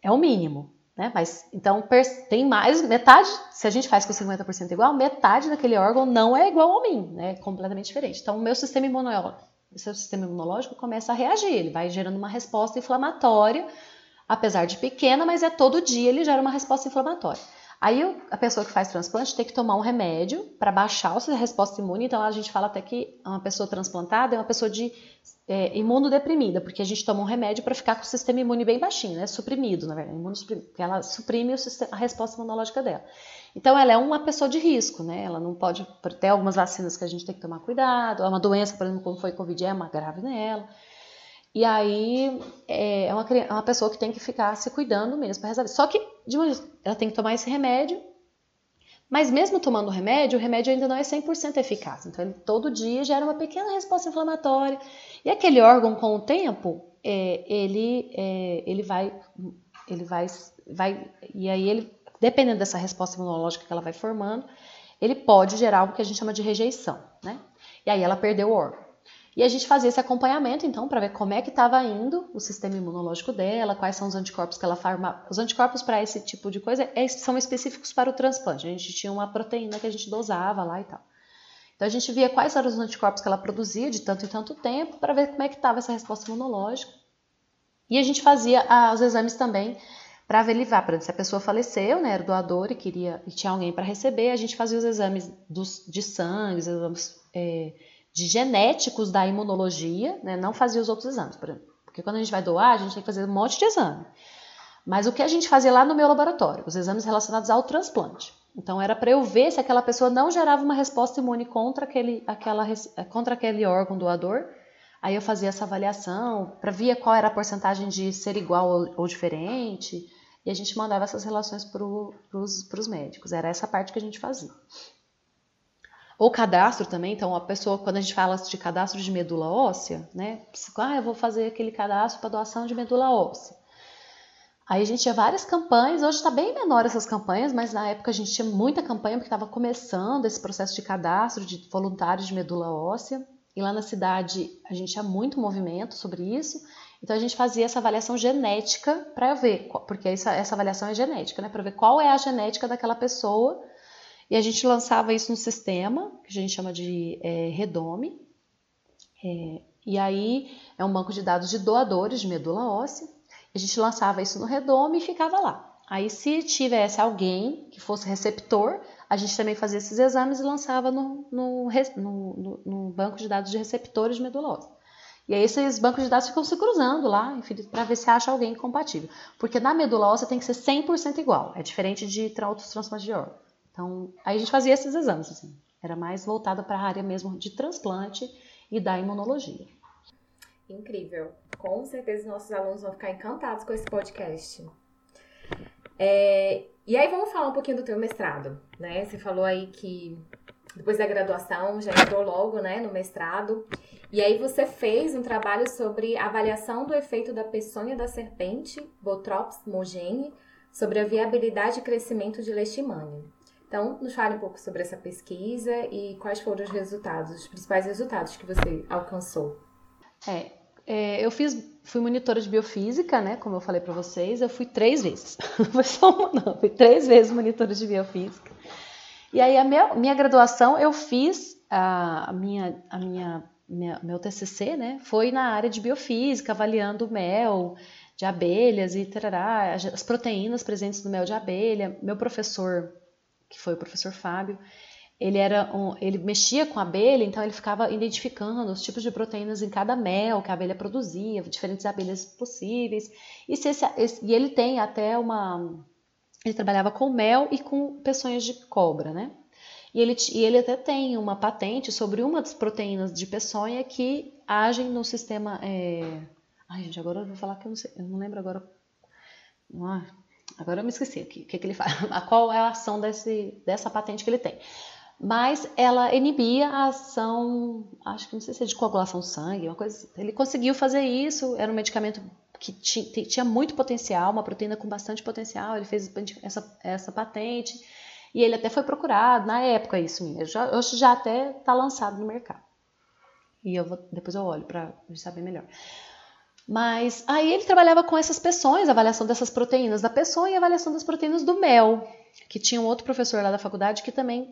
É o mínimo. Né? Mas então tem mais, metade, se a gente faz com 50% igual, metade daquele órgão não é igual ao mim, né? é completamente diferente. Então o meu sistema imunológico, o seu sistema imunológico começa a reagir, ele vai gerando uma resposta inflamatória, apesar de pequena, mas é todo dia ele gera uma resposta inflamatória. Aí a pessoa que faz transplante tem que tomar um remédio para baixar a sua resposta imune. Então a gente fala até que uma pessoa transplantada é uma pessoa de é, imunodeprimida, porque a gente toma um remédio para ficar com o sistema imune bem baixinho, né? Suprimido, na verdade, porque ela suprime sistema, a resposta imunológica dela. Então ela é uma pessoa de risco, né? Ela não pode ter algumas vacinas que a gente tem que tomar cuidado. É uma doença, por exemplo, como foi Covid, é uma grave nela. E aí é, é uma, é uma pessoa que tem que ficar se cuidando mesmo para resolver. Só que de uma, ela tem que tomar esse remédio, mas mesmo tomando o remédio, o remédio ainda não é 100% eficaz. Então ele todo dia gera uma pequena resposta inflamatória. E aquele órgão, com o tempo, é, ele, é, ele vai, ele vai, vai, e aí ele, dependendo dessa resposta imunológica que ela vai formando, ele pode gerar algo que a gente chama de rejeição, né? E aí ela perdeu o órgão. E a gente fazia esse acompanhamento, então, para ver como é que estava indo o sistema imunológico dela, quais são os anticorpos que ela forma. Os anticorpos para esse tipo de coisa é, são específicos para o transplante. A gente tinha uma proteína que a gente dosava lá e tal. Então a gente via quais eram os anticorpos que ela produzia de tanto em tanto tempo para ver como é que estava essa resposta imunológica. E a gente fazia ah, os exames também para avaliar, por exemplo, se a pessoa faleceu, né, era doador e queria e tinha alguém para receber, a gente fazia os exames dos, de sangue, os exames é, de genéticos da imunologia, né? não fazia os outros exames, por exemplo. Porque quando a gente vai doar, a gente tem que fazer um monte de exame. Mas o que a gente fazia lá no meu laboratório? Os exames relacionados ao transplante. Então era para eu ver se aquela pessoa não gerava uma resposta imune contra aquele, aquela, contra aquele órgão doador. Aí eu fazia essa avaliação para ver qual era a porcentagem de ser igual ou, ou diferente. E a gente mandava essas relações para os médicos. Era essa parte que a gente fazia. Ou cadastro também, então a pessoa, quando a gente fala de cadastro de medula óssea, né? Ah, eu vou fazer aquele cadastro para doação de medula óssea. Aí a gente tinha várias campanhas, hoje está bem menor essas campanhas, mas na época a gente tinha muita campanha porque estava começando esse processo de cadastro de voluntários de medula óssea. E lá na cidade a gente tinha muito movimento sobre isso. Então a gente fazia essa avaliação genética para ver, porque essa, essa avaliação é genética, né? Para ver qual é a genética daquela pessoa e a gente lançava isso no sistema, que a gente chama de é, Redome. É, e aí é um banco de dados de doadores de medula óssea. A gente lançava isso no Redome e ficava lá. Aí, se tivesse alguém que fosse receptor, a gente também fazia esses exames e lançava no, no, no, no banco de dados de receptores de medula óssea. E aí esses bancos de dados ficam se cruzando lá, para ver se acha alguém compatível. Porque na medula óssea tem que ser 100% igual. É diferente de outros transplantes de órgão. Então, aí a gente fazia esses exames, assim. Era mais voltada para a área mesmo de transplante e da imunologia. Incrível. Com certeza nossos alunos vão ficar encantados com esse podcast. É, e aí vamos falar um pouquinho do teu mestrado, né? Você falou aí que depois da graduação já entrou logo, né, no mestrado. E aí você fez um trabalho sobre avaliação do efeito da peçonha da serpente, Botrops mogene, sobre a viabilidade e crescimento de leishmania. Então, nos fale um pouco sobre essa pesquisa e quais foram os resultados, os principais resultados que você alcançou. É, é eu fiz, fui monitora de biofísica, né? Como eu falei para vocês, eu fui três vezes. Foi só uma, não, fui três vezes monitora de biofísica. E aí a minha, minha graduação eu fiz a, a minha, a minha, meu TCC, né? Foi na área de biofísica, avaliando mel de abelhas e tarará, as proteínas presentes no mel de abelha. Meu professor que foi o professor Fábio, ele era um, ele mexia com a abelha, então ele ficava identificando os tipos de proteínas em cada mel que a abelha produzia, diferentes abelhas possíveis. E, esse, esse, e ele tem até uma ele trabalhava com mel e com peçonhas de cobra, né? E ele, e ele até tem uma patente sobre uma das proteínas de peçonha que agem no sistema. É... Ai, gente, agora eu vou falar que eu não sei, eu não lembro agora. Ah, Agora eu me esqueci aqui, o que, que ele faz, qual é a ação desse, dessa patente que ele tem. Mas ela inibia a ação, acho que não sei se é de coagulação sangue, uma coisa assim. Ele conseguiu fazer isso, era um medicamento que tinha muito potencial, uma proteína com bastante potencial, ele fez essa, essa patente, e ele até foi procurado, na época isso mesmo, já, hoje já até está lançado no mercado. E eu vou, depois eu olho para saber melhor. Mas aí ele trabalhava com essas peçonhas, avaliação dessas proteínas da peçonha e avaliação das proteínas do mel, que tinha um outro professor lá da faculdade que também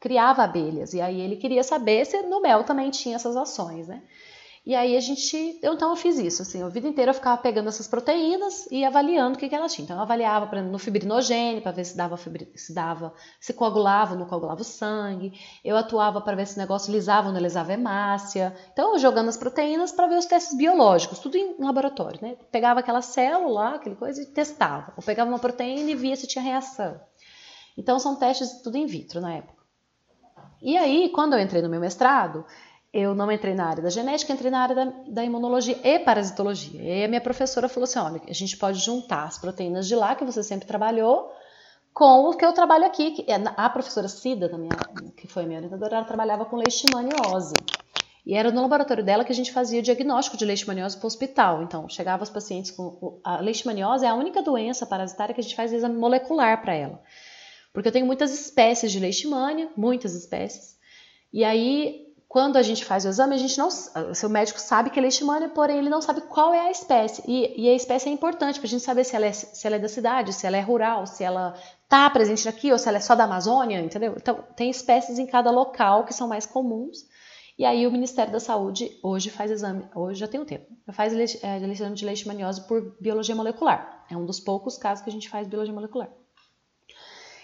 criava abelhas. E aí ele queria saber se no mel também tinha essas ações, né? E aí a gente, eu, então eu fiz isso, assim, a vida inteira eu ficava pegando essas proteínas e avaliando o que, que elas tinham. Então eu avaliava, exemplo, no fibrinogênio para ver se dava, se dava, se coagulava, não coagulava o sangue. Eu atuava para ver se o negócio lisava ou não lisava hemácia. Então eu jogando as proteínas para ver os testes biológicos, tudo em laboratório, né? Pegava aquela célula aquele coisa e testava. Ou pegava uma proteína e via se tinha reação. Então são testes tudo in vitro na época. E aí, quando eu entrei no meu mestrado, eu não entrei na área da genética, entrei na área da, da, imunologia e parasitologia. E a minha professora falou assim: olha, a gente pode juntar as proteínas de lá, que você sempre trabalhou, com o que eu trabalho aqui. É a professora Cida, minha, que foi minha orientadora, ela trabalhava com leishmaniose. E era no laboratório dela que a gente fazia o diagnóstico de leishmaniose para o hospital. Então, chegava os pacientes com. A leishmaniose é a única doença parasitária que a gente faz exame molecular para ela. Porque eu tenho muitas espécies de leishmania, muitas espécies. E aí quando a gente faz o exame, a gente não, o seu médico sabe que é leishmania, porém ele não sabe qual é a espécie. E, e a espécie é importante para a gente saber se ela, é, se ela é da cidade, se ela é rural, se ela está presente aqui ou se ela é só da Amazônia, entendeu? Então, tem espécies em cada local que são mais comuns. E aí o Ministério da Saúde hoje faz exame, hoje já tem um tempo, faz é, exame de leishmaniose por biologia molecular. É um dos poucos casos que a gente faz biologia molecular.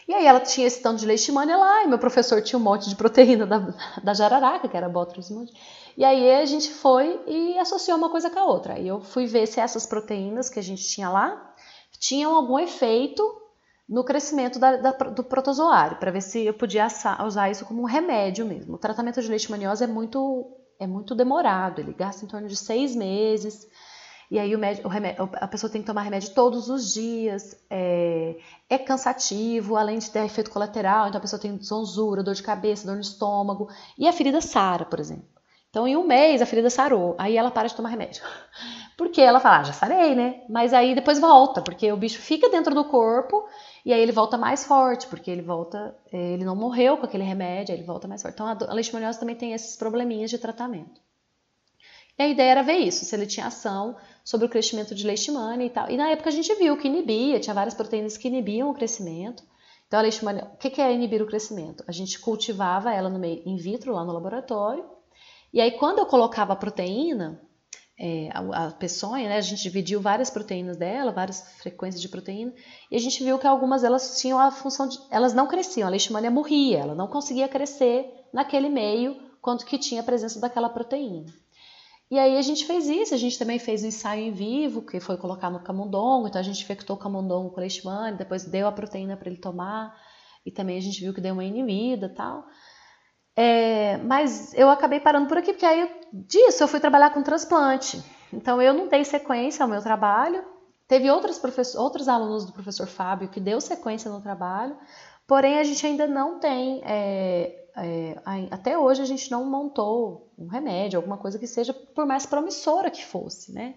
E aí ela tinha esse tanto de leishmania lá, e meu professor tinha um monte de proteína da, da jararaca, que era botrus E aí a gente foi e associou uma coisa com a outra. E eu fui ver se essas proteínas que a gente tinha lá tinham algum efeito no crescimento da, da, do protozoário, para ver se eu podia usar isso como um remédio mesmo. O tratamento de leishmaniose é muito, é muito demorado, ele gasta em torno de seis meses. E aí o, médico, o remédio, a pessoa tem que tomar remédio todos os dias, é, é, cansativo, além de ter efeito colateral, então a pessoa tem zonzura, dor de cabeça, dor no estômago, e a ferida sara, por exemplo. Então, em um mês, a ferida sarou, aí ela para de tomar remédio. Porque ela fala, ah, já sarei, né? Mas aí depois volta, porque o bicho fica dentro do corpo e aí ele volta mais forte, porque ele volta, é, ele não morreu com aquele remédio, ele volta mais forte. Então, a leishmaniose também tem esses probleminhas de tratamento. E a ideia era ver isso, se ele tinha ação sobre o crescimento de leishmania e tal. E na época a gente viu que inibia, tinha várias proteínas que inibiam o crescimento. Então a leishmania, o que é inibir o crescimento? A gente cultivava ela no meio in vitro lá no laboratório. E aí quando eu colocava a proteína, é, a, a peçonha, né, a gente dividiu várias proteínas dela, várias frequências de proteína, e a gente viu que algumas delas tinham a função de, elas não cresciam, a leishmania morria, ela não conseguia crescer naquele meio quanto que tinha a presença daquela proteína. E aí a gente fez isso, a gente também fez um ensaio em vivo, que foi colocar no camundongo, então a gente infectou o camundongo com leishmania, depois deu a proteína para ele tomar, e também a gente viu que deu uma inibida tal. É, mas eu acabei parando por aqui, porque aí disso eu fui trabalhar com transplante. Então eu não dei sequência ao meu trabalho. Teve outros, outros alunos do professor Fábio que deu sequência no trabalho, porém a gente ainda não tem é, é, até hoje a gente não montou um remédio, alguma coisa que seja por mais promissora que fosse, né?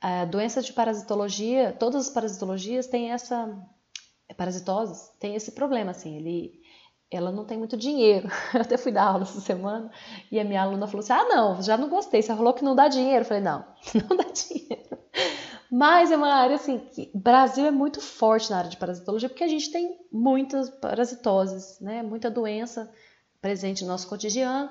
A doença de parasitologia, todas as parasitologias têm essa parasitoses tem esse problema assim, ele ela não tem muito dinheiro. Eu até fui dar aula essa semana e a minha aluna falou assim: "Ah, não, já não gostei. Você falou que não dá dinheiro". Eu falei: "Não, não dá dinheiro". Mas é uma área assim que Brasil é muito forte na área de parasitologia porque a gente tem muitas parasitoses, né? Muita doença presente no nosso cotidiano,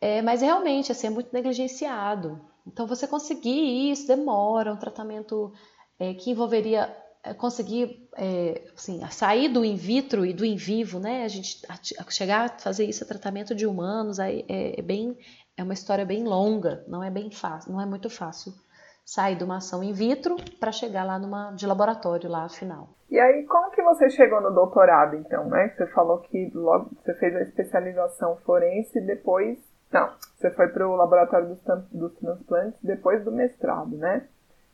é, mas realmente assim, é muito negligenciado. Então, você conseguir isso demora, um tratamento é, que envolveria é, conseguir é, assim, sair do in vitro e do in vivo, né? A gente a chegar a fazer isso a tratamento de humanos aí é, é, bem é uma história bem longa, não é bem fácil, não é muito fácil sair de uma ação in vitro para chegar lá numa de laboratório lá final. E aí, como que você chegou no doutorado, então, né? Você falou que logo você fez a especialização forense e depois. Não, você foi para o laboratório dos, dos transplantes depois do mestrado, né?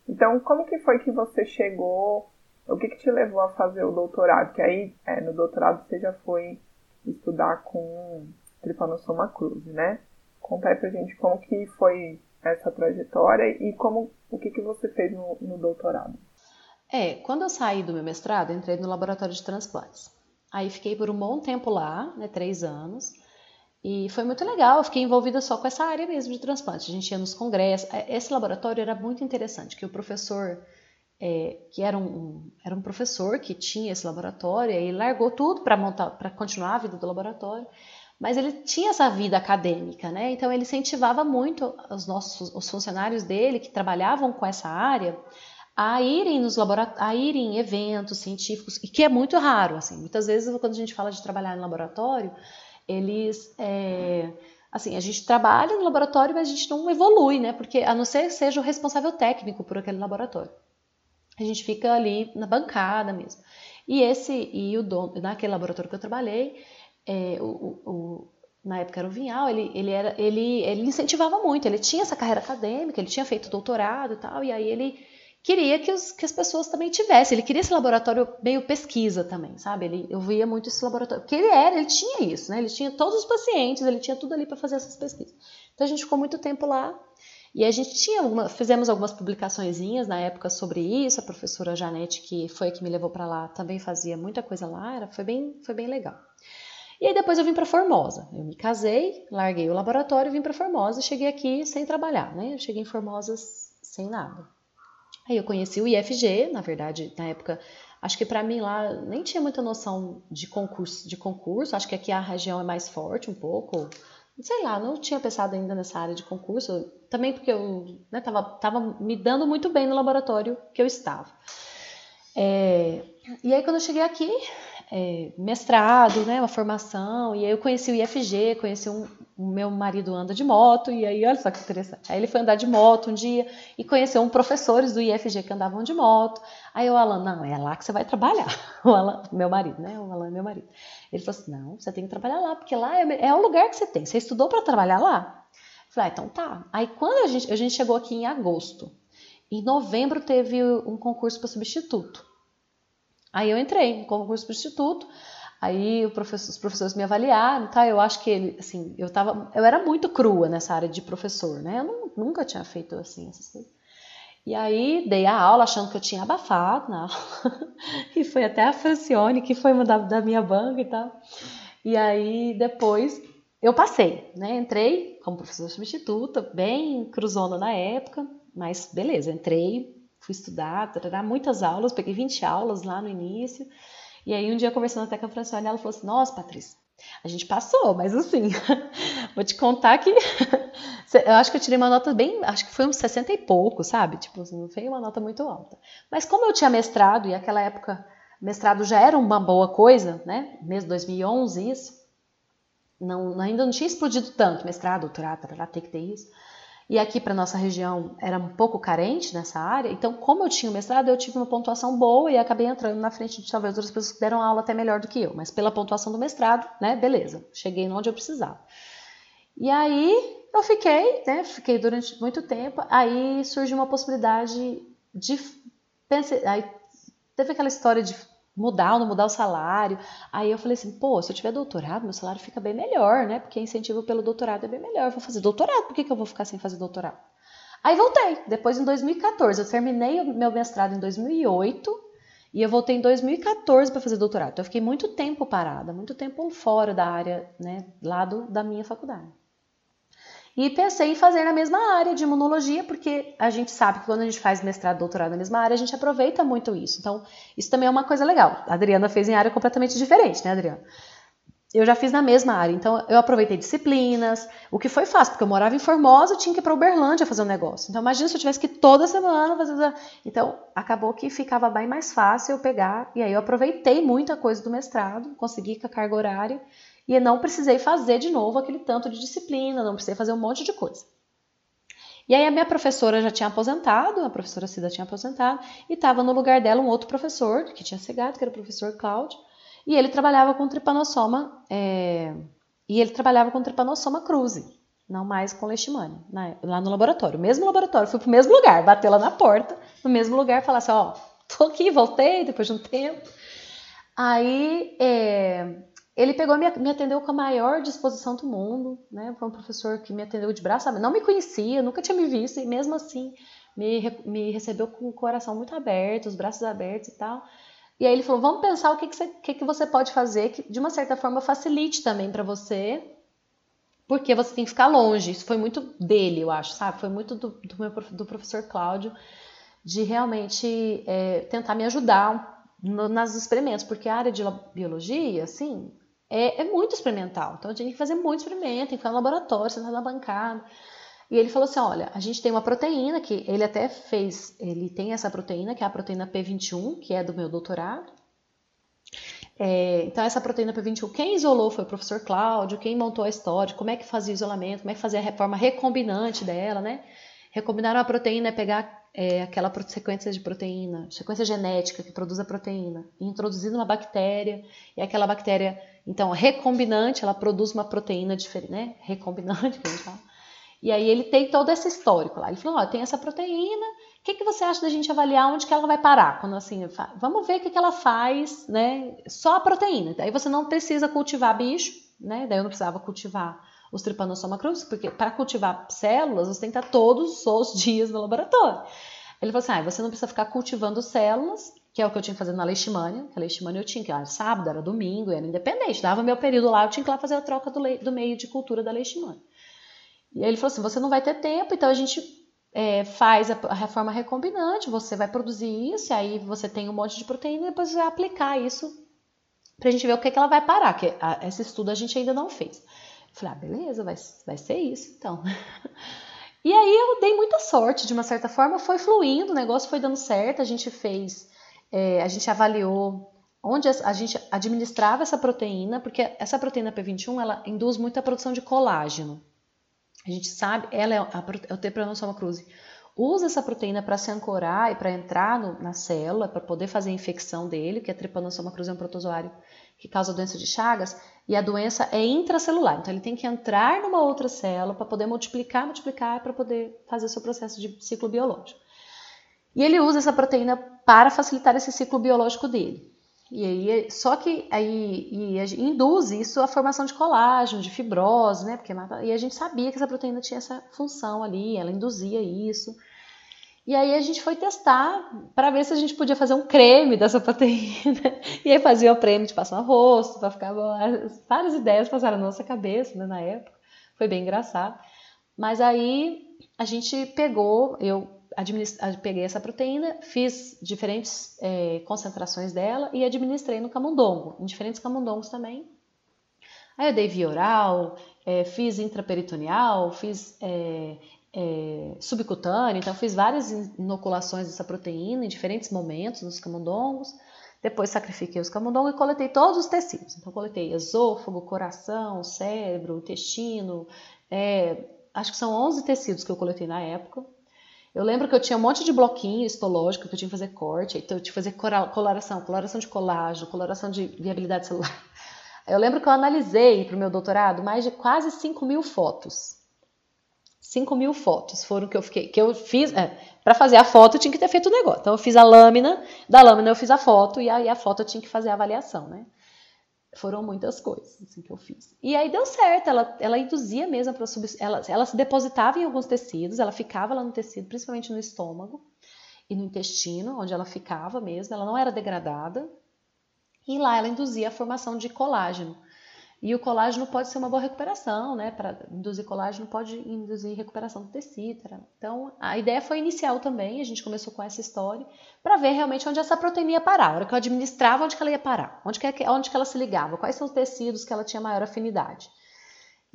Então, como que foi que você chegou? O que, que te levou a fazer o doutorado? Que aí, é, no doutorado, você já foi estudar com Trypanosoma cruzi, né? Conta aí pra gente como que foi essa trajetória e como o que, que você fez no, no doutorado. É, quando eu saí do meu mestrado, entrei no laboratório de transplantes. Aí fiquei por um bom tempo lá, né, três anos, e foi muito legal. Eu fiquei envolvida só com essa área mesmo de transplante. A gente ia nos congressos. É, esse laboratório era muito interessante, que o professor, é, que era um, era um professor que tinha esse laboratório, e largou tudo para montar, para continuar a vida do laboratório. Mas ele tinha essa vida acadêmica, né? Então ele incentivava muito os nossos os funcionários dele que trabalhavam com essa área a irem nos a irem em eventos científicos, e que é muito raro, assim. Muitas vezes quando a gente fala de trabalhar em laboratório, eles é, assim, a gente trabalha no laboratório, mas a gente não evolui, né? Porque a não ser que seja o responsável técnico por aquele laboratório. A gente fica ali na bancada mesmo. E esse e o dono, naquele laboratório que eu trabalhei, é, o, o, na época era o Vinhal, ele, ele, era, ele, ele incentivava muito, ele tinha essa carreira acadêmica, ele tinha feito doutorado e tal, e aí ele queria que, os, que as pessoas também tivessem, ele queria esse laboratório meio pesquisa também, sabe? Ele, eu via muito esse laboratório, porque ele era, ele tinha isso, né? Ele tinha todos os pacientes, ele tinha tudo ali para fazer essas pesquisas. Então a gente ficou muito tempo lá, e a gente tinha alguma, fizemos algumas publicaçõezinhas na época sobre isso. A professora Janete, que foi a que me levou para lá, também fazia muita coisa lá. Era, foi bem, foi bem legal. E aí depois eu vim para Formosa. Eu me casei, larguei o laboratório, vim para Formosa e cheguei aqui sem trabalhar, né? Eu cheguei em Formosa sem nada. Aí eu conheci o IFG, na verdade, na época, acho que para mim lá nem tinha muita noção de concurso, de concurso. Acho que aqui a região é mais forte um pouco. Sei lá, não tinha pensado ainda nessa área de concurso, também porque eu né, tava, tava me dando muito bem no laboratório que eu estava. É, e aí quando eu cheguei aqui, é, mestrado, né, uma formação, e aí eu conheci o IFG, conheci um, o meu marido anda de moto, e aí olha só que interessante. Aí ele foi andar de moto um dia e conheceu um professores do IFG que andavam de moto. Aí o Alan, não, é lá que você vai trabalhar. O Alan, meu marido, né? O Alan é meu marido. Ele falou assim: não, você tem que trabalhar lá, porque lá é, é o lugar que você tem. Você estudou para trabalhar lá? Eu falei, ah, então tá. Aí quando a gente, a gente chegou aqui em agosto, em novembro teve um concurso para substituto. Aí eu entrei no concurso para instituto, aí professor, os professores me avaliaram, tá? Eu acho que ele, assim, eu tava, eu era muito crua nessa área de professor, né? Eu não, nunca tinha feito assim essas coisas. E aí dei a aula achando que eu tinha abafado na aula. e foi até a Francione que foi uma da, da minha banca e tal. E aí depois eu passei, né? Entrei como professora substituta, bem cruzona na época, mas beleza, entrei, fui estudar, tarará, muitas aulas, peguei 20 aulas lá no início. E aí um dia conversando até com a Francione, ela falou assim: "Nossa, Patrícia, a gente passou, mas assim, vou te contar que eu acho que eu tirei uma nota bem, acho que foi uns 60 e pouco, sabe? Tipo, assim, não foi uma nota muito alta. Mas como eu tinha mestrado e aquela época mestrado já era uma boa coisa, né? Mês 2011 isso. Não, ainda não tinha explodido tanto mestrado, doutorado, tarará, ter que ter isso. E aqui para nossa região era um pouco carente nessa área, então como eu tinha o mestrado, eu tive uma pontuação boa e acabei entrando na frente de talvez outras pessoas que deram aula até melhor do que eu, mas pela pontuação do mestrado, né, beleza, cheguei onde eu precisava. E aí eu fiquei, né, fiquei durante muito tempo, aí surgiu uma possibilidade de pensei, aí teve aquela história de mudar ou não mudar o salário. Aí eu falei assim, pô, se eu tiver doutorado, meu salário fica bem melhor, né? Porque incentivo pelo doutorado é bem melhor. Eu vou fazer doutorado, por que, que eu vou ficar sem fazer doutorado? Aí voltei, depois em 2014. Eu terminei o meu mestrado em 2008 e eu voltei em 2014 para fazer doutorado. Então eu fiquei muito tempo parada, muito tempo fora da área, né, lado da minha faculdade. E pensei em fazer na mesma área de imunologia, porque a gente sabe que quando a gente faz mestrado, doutorado na mesma área, a gente aproveita muito isso. Então, isso também é uma coisa legal. A Adriana fez em área completamente diferente, né, Adriana? Eu já fiz na mesma área, então eu aproveitei disciplinas, o que foi fácil, porque eu morava em Formosa, eu tinha que ir para Uberlândia fazer um negócio. Então, imagina se eu tivesse que ir toda semana fazer. Então, acabou que ficava bem mais fácil eu pegar, e aí eu aproveitei muita coisa do mestrado, consegui com a carga horária, e não precisei fazer de novo aquele tanto de disciplina, não precisei fazer um monte de coisa. E aí a minha professora já tinha aposentado, a professora Cida tinha aposentado, e estava no lugar dela um outro professor, que tinha cegado, que era o professor Cláudio, e ele trabalhava com tripanossoma, é, e ele trabalhava com tripanossoma cruzi, não mais com leishmania, né, lá no laboratório, mesmo laboratório, fui pro mesmo lugar, bateu lá na porta, no mesmo lugar, falar assim, ó, tô aqui, voltei depois de um tempo. Aí é, ele pegou me, me atendeu com a maior disposição do mundo, né? Foi um professor que me atendeu de braço não me conhecia, nunca tinha me visto, e mesmo assim me, me recebeu com o coração muito aberto, os braços abertos e tal. E aí ele falou: vamos pensar o que, que, você, que, que você pode fazer que de uma certa forma facilite também para você, porque você tem que ficar longe. Isso foi muito dele, eu acho, sabe? Foi muito do, do, meu, do professor Cláudio, de realmente é, tentar me ajudar no, nas experimentos, porque a área de biologia, assim, é, é muito experimental. Então, a gente tem que fazer muito experimento, tem que ficar no laboratório, sentar na bancada. E ele falou assim: olha, a gente tem uma proteína que ele até fez, ele tem essa proteína, que é a proteína P21, que é do meu doutorado. É, então, essa proteína P21, quem isolou foi o professor Cláudio, quem montou a história, como é que fazia o isolamento, como é que fazia a reforma recombinante dela, né? Recombinar uma proteína é pegar é, aquela sequência de proteína, sequência genética que produz a proteína, e introduzir numa bactéria, e aquela bactéria, então, recombinante, ela produz uma proteína diferente, né? Recombinante, que a gente fala e aí ele tem todo esse histórico lá. Ele falou, ó, tem essa proteína, o que, que você acha da gente avaliar onde que ela vai parar? Quando assim, vamos ver o que, que ela faz, né? Só a proteína. Daí você não precisa cultivar bicho, né? Daí eu não precisava cultivar os Trypanosoma porque para cultivar células você tem que estar todos os dias no laboratório. Ele falou assim, ah, você não precisa ficar cultivando células, que é o que eu tinha que fazer na leishmania, que a leishmania eu tinha que, era sábado, era domingo, era independente, dava meu período lá, eu tinha que ir lá fazer a troca do, do meio de cultura da leishmania. E aí ele falou assim: você não vai ter tempo, então a gente é, faz a, a, reforma recombinante, você vai produzir isso, aí você tem um monte de proteína, e depois vai aplicar isso pra gente ver o que, que ela vai parar, que a, esse estudo a gente ainda não fez. Falei, ah, beleza, vai, vai ser isso então. e aí eu dei muita sorte, de uma certa forma, foi fluindo, o negócio foi dando certo, a gente fez, é, a gente avaliou onde a gente administrava essa proteína, porque essa proteína P21 ela induz muita produção de colágeno. A gente sabe, ela é, a, é o Trypanosoma cruzi. Usa essa proteína para se ancorar e para entrar no, na célula, para poder fazer a infecção dele, que a Trypanosoma cruzi é um protozoário que causa doença de Chagas, e a doença é intracelular. Então ele tem que entrar numa outra célula para poder multiplicar, multiplicar para poder fazer o seu processo de ciclo biológico. E ele usa essa proteína para facilitar esse ciclo biológico dele. E aí, só que aí induz isso a formação de colágeno, de fibrose, né? Porque e a gente sabia que essa proteína tinha essa função ali, ela induzia isso. E aí a gente foi testar para ver se a gente podia fazer um creme dessa proteína. E aí fazia o creme de passar no rosto, para ficar bom. Várias ideias passaram na nossa cabeça né, na época. Foi bem engraçado. Mas aí a gente pegou, eu peguei essa proteína, fiz diferentes é, concentrações dela e administrei no camundongo, em diferentes camundongos também. Aí eu dei via oral, é, fiz intraperitoneal, fiz é, é, subcutâneo, então fiz várias inoculações dessa proteína em diferentes momentos nos camundongos. Depois sacrifiquei os camundongos e coletei todos os tecidos. Então coletei esôfago, coração, cérebro, intestino, é, acho que são 11 tecidos que eu coletei na época. Eu lembro que eu tinha um monte de bloquinho histológico que eu tinha que fazer corte, então eu tinha que fazer coloração, coloração de colágeno, coloração de viabilidade celular. Eu lembro que eu analisei para o meu doutorado mais de quase 5 mil fotos. 5 mil fotos foram que eu fiquei, que eu fiz. É, para fazer a foto eu tinha que ter feito o negócio. Então eu fiz a lâmina, da lâmina eu fiz a foto e aí a foto eu tinha que fazer a avaliação, né? foram muitas coisas assim, que eu fiz. E aí deu certo, ela, ela induzia mesmo para ela, ela se depositava em alguns tecidos, ela ficava lá no tecido, principalmente no estômago e no intestino, onde ela ficava mesmo, ela não era degradada. E lá ela induzia a formação de colágeno. E o colágeno pode ser uma boa recuperação, né? Para induzir colágeno pode induzir recuperação do tecido. Então, a ideia foi inicial também, a gente começou com essa história, para ver realmente onde essa proteína ia parar, a hora que eu administrava, onde que ela ia parar, onde que, onde que ela se ligava, quais são os tecidos que ela tinha maior afinidade.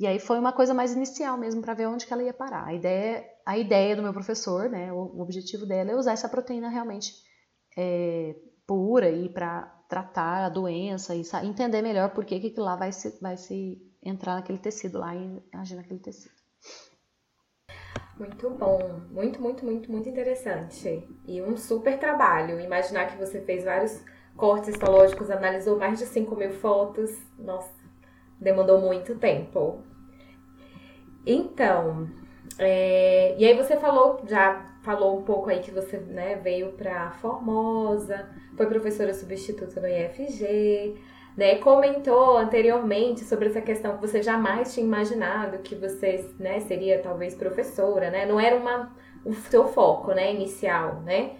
E aí foi uma coisa mais inicial mesmo, para ver onde que ela ia parar. A ideia, a ideia do meu professor, né, o, o objetivo dela é usar essa proteína realmente é, pura e para tratar a doença e entender melhor por que que lá vai se, vai se entrar naquele tecido lá e agir naquele tecido. Muito bom, muito, muito, muito, muito interessante. E um super trabalho. Imaginar que você fez vários cortes histológicos, analisou mais de 5 mil fotos. Nossa, demandou muito tempo. Então, é, e aí você falou, já falou um pouco aí que você né, veio para Formosa, foi professora substituta no IFG, né, comentou anteriormente sobre essa questão que você jamais tinha imaginado que você né, seria talvez professora, né? Não era uma, o seu foco, né, inicial, né?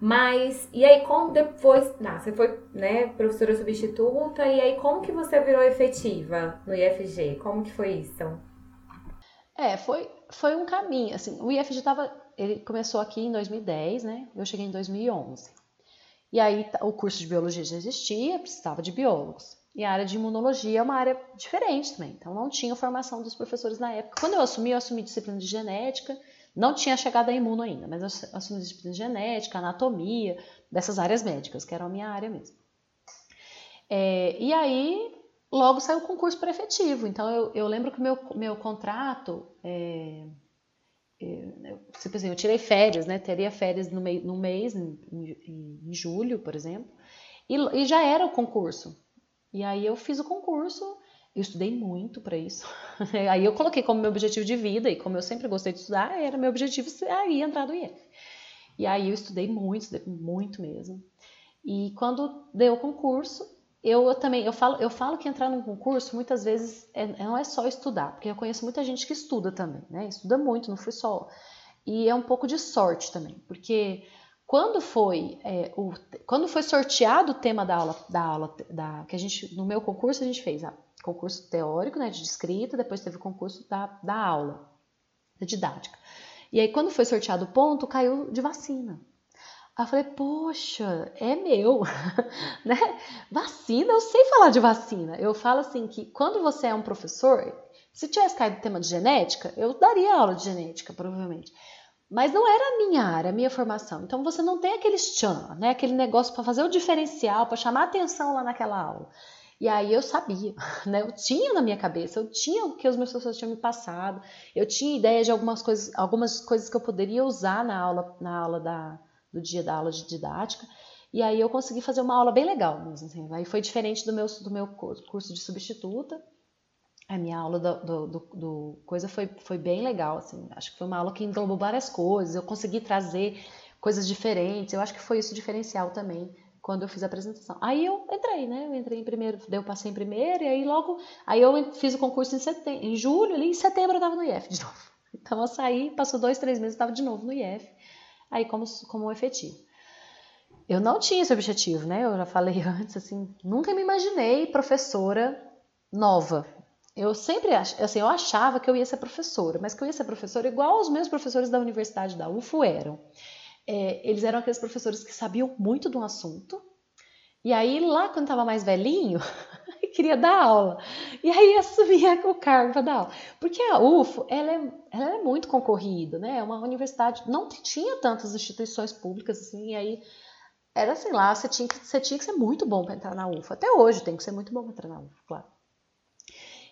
Mas, e aí como depois, não, você foi, né, professora substituta, e aí como que você virou efetiva no IFG? Como que foi isso? É, foi, foi um caminho, assim, o IFG estava, ele começou aqui em 2010, né, eu cheguei em 2011. E aí o curso de biologia já existia, precisava de biólogos. E a área de imunologia é uma área diferente também. Então não tinha formação dos professores na época. Quando eu assumi, eu assumi disciplina de genética. Não tinha chegado a imuno ainda, mas eu assumi disciplina de genética, anatomia, dessas áreas médicas, que era a minha área mesmo. É, e aí, logo saiu o concurso para efetivo. Então, eu, eu lembro que o meu, meu contrato, é, é, tipo assim, eu tirei férias, né? Teria férias no, mei, no mês, em, em, em julho, por exemplo, e, e já era o concurso. E aí eu fiz o concurso, eu estudei muito para isso. aí eu coloquei como meu objetivo de vida, e como eu sempre gostei de estudar, era meu objetivo aí entrar no IF. E aí eu estudei muito, estudei muito mesmo. E quando deu o concurso, eu, eu também eu falo, eu falo que entrar num concurso muitas vezes é, não é só estudar, porque eu conheço muita gente que estuda também, né? Estuda muito, não fui só. E é um pouco de sorte também, porque quando foi é, o, quando foi sorteado o tema da aula da aula da que a gente no meu concurso a gente fez a, concurso teórico né de escrita depois teve o concurso da, da aula da didática e aí quando foi sorteado o ponto caiu de vacina Aí eu falei, poxa, é meu, né? Vacina, eu sei falar de vacina. Eu falo assim que quando você é um professor, se tivesse caído tema de genética, eu daria aula de genética, provavelmente. Mas não era a minha área, a minha formação. Então você não tem aquele tchan, né? Aquele negócio para fazer o diferencial, para chamar atenção lá naquela aula. E aí eu sabia, né? Eu tinha na minha cabeça, eu tinha o que os meus professores tinham me passado, eu tinha ideia de algumas coisas, algumas coisas que eu poderia usar na aula, na aula da, do dia da aula de didática. E aí eu consegui fazer uma aula bem legal mesmo. Assim. Aí foi diferente do meu, do meu curso de substituta. A minha aula do, do, do, coisa foi, foi bem legal. Assim. Acho que foi uma aula que englobou várias coisas. Eu consegui trazer coisas diferentes. Eu acho que foi isso diferencial também quando eu fiz a apresentação. Aí eu entrei, né? Eu entrei em primeiro, eu passei em primeiro e aí logo, aí eu fiz o concurso em setembro, em julho, ali em setembro eu estava no IF de novo. Então eu saí, passou dois, três meses, estava de novo no IF aí como, como efetivo. Eu não tinha esse objetivo, né? Eu já falei antes, assim, nunca me imaginei professora nova. Eu sempre assim, eu achava que eu ia ser professora, mas que eu ia ser professora igual os meus professores da universidade da UFO eram. É, eles eram aqueles professores que sabiam muito do assunto, e aí lá quando estava mais velhinho, queria dar aula. E aí assumia o cargo para dar aula. Porque a UFO, ela é, ela é muito concorrida, né? É uma universidade, não tinha tantas instituições públicas assim, e aí era assim lá, você tinha que, você tinha que ser muito bom para entrar na UFO. Até hoje tem que ser muito bom para entrar na UFO, claro.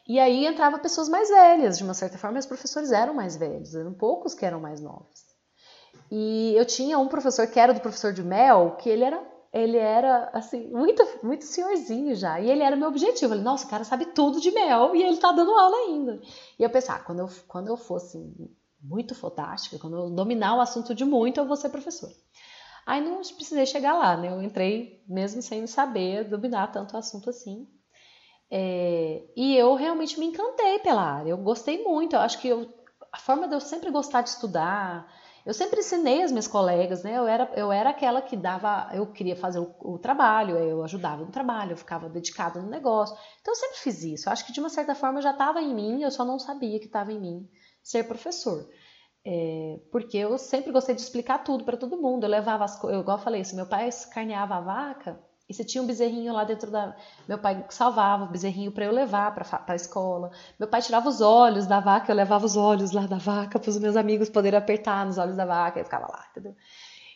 E aí entrava pessoas mais velhas, de uma certa forma, os professores eram mais velhos, eram poucos que eram mais novos. E eu tinha um professor que era do professor de Mel, que ele era ele era, assim, muito, muito senhorzinho já. E ele era meu objetivo. Falei, nossa, o cara sabe tudo de mel e ele tá dando aula ainda. E eu pensei, ah, quando eu, quando eu for, assim, muito fantástica, quando eu dominar o assunto de muito, eu vou ser professora. Aí não precisei chegar lá, né? Eu entrei mesmo sem saber dominar tanto o assunto assim. É, e eu realmente me encantei pela área. Eu gostei muito. Eu acho que eu, a forma de eu sempre gostar de estudar, eu sempre ensinei as minhas colegas, né? Eu era, eu era aquela que dava, eu queria fazer o, o trabalho, eu ajudava no trabalho, eu ficava dedicada no negócio. Então eu sempre fiz isso. Eu acho que de uma certa forma já estava em mim, eu só não sabia que estava em mim ser professor. É, porque eu sempre gostei de explicar tudo para todo mundo. Eu levava as coisas, igual eu falei, se meu pai carneava a vaca, e se tinha um bezerrinho lá dentro da. Meu pai salvava o bezerrinho para eu levar para a escola. Meu pai tirava os olhos da vaca, eu levava os olhos lá da vaca para os meus amigos poderem apertar nos olhos da vaca e ficava lá, entendeu?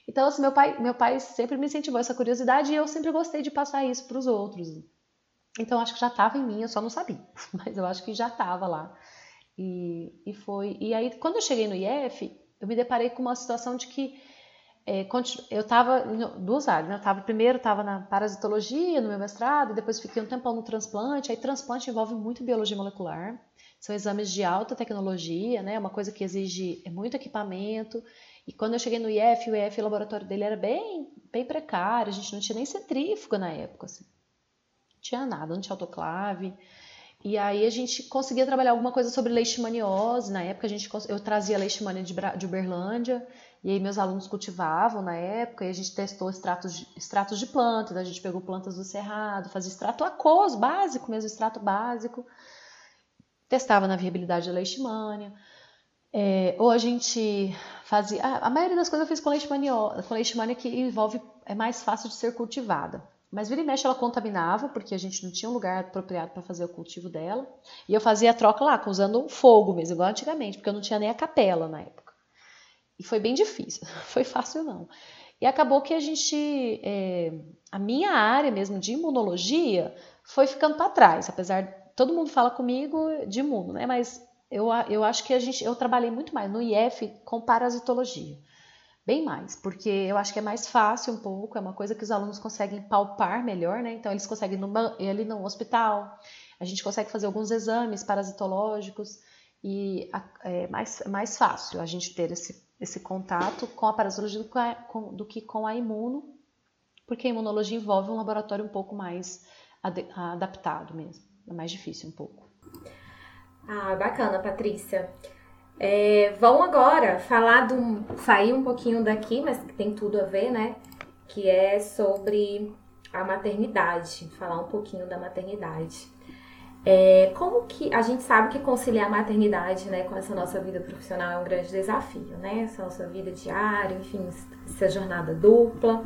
Então, assim, meu pai, meu pai sempre me incentivou essa curiosidade e eu sempre gostei de passar isso para os outros. Então, acho que já estava em mim, eu só não sabia, mas eu acho que já estava lá. E, e foi. E aí, quando eu cheguei no IF, eu me deparei com uma situação de que é, eu estava duas áreas, né? Eu tava, primeiro estava na parasitologia, no meu mestrado, depois fiquei um tempão no transplante. Aí transplante envolve muito biologia molecular, são exames de alta tecnologia, né? Uma coisa que exige muito equipamento. E quando eu cheguei no IF, o IF, o laboratório dele era bem, bem precário, a gente não tinha nem centrífuga na época, assim. Não tinha nada, não tinha autoclave. E aí a gente conseguia trabalhar alguma coisa sobre leishmaniose. Na época a gente, eu trazia leishmania de, de Uberlândia e aí meus alunos cultivavam na época e a gente testou extratos de, extratos de plantas, a gente pegou plantas do cerrado, fazia extrato aquoso, básico mesmo, extrato básico. Testava na viabilidade da leishmania. É, ou a gente fazia... A, a maioria das coisas eu fiz com leishmania, com leishmania que envolve... É mais fácil de ser cultivada. Mas vira e mexe ela contaminava, porque a gente não tinha um lugar apropriado para fazer o cultivo dela. E eu fazia a troca lá, usando fogo mesmo, igual antigamente, porque eu não tinha nem a capela na época. E foi bem difícil, foi fácil não. E acabou que a gente, é, a minha área mesmo de imunologia foi ficando para trás, apesar todo mundo fala comigo de imuno, né? Mas eu, eu acho que a gente, eu trabalhei muito mais no IF com parasitologia. Bem mais, porque eu acho que é mais fácil um pouco, é uma coisa que os alunos conseguem palpar melhor, né? Então eles conseguem ir ali no hospital, a gente consegue fazer alguns exames parasitológicos e é mais, é mais fácil a gente ter esse, esse contato com a parasitologia do que, com, do que com a imuno, porque a imunologia envolve um laboratório um pouco mais ad, adaptado mesmo, é mais difícil um pouco. Ah, bacana, Patrícia. É, vamos agora falar do. sair um pouquinho daqui, mas tem tudo a ver, né? Que é sobre a maternidade, falar um pouquinho da maternidade. É, como que a gente sabe que conciliar a maternidade né, com essa nossa vida profissional é um grande desafio, né? Essa nossa vida diária, enfim, essa jornada dupla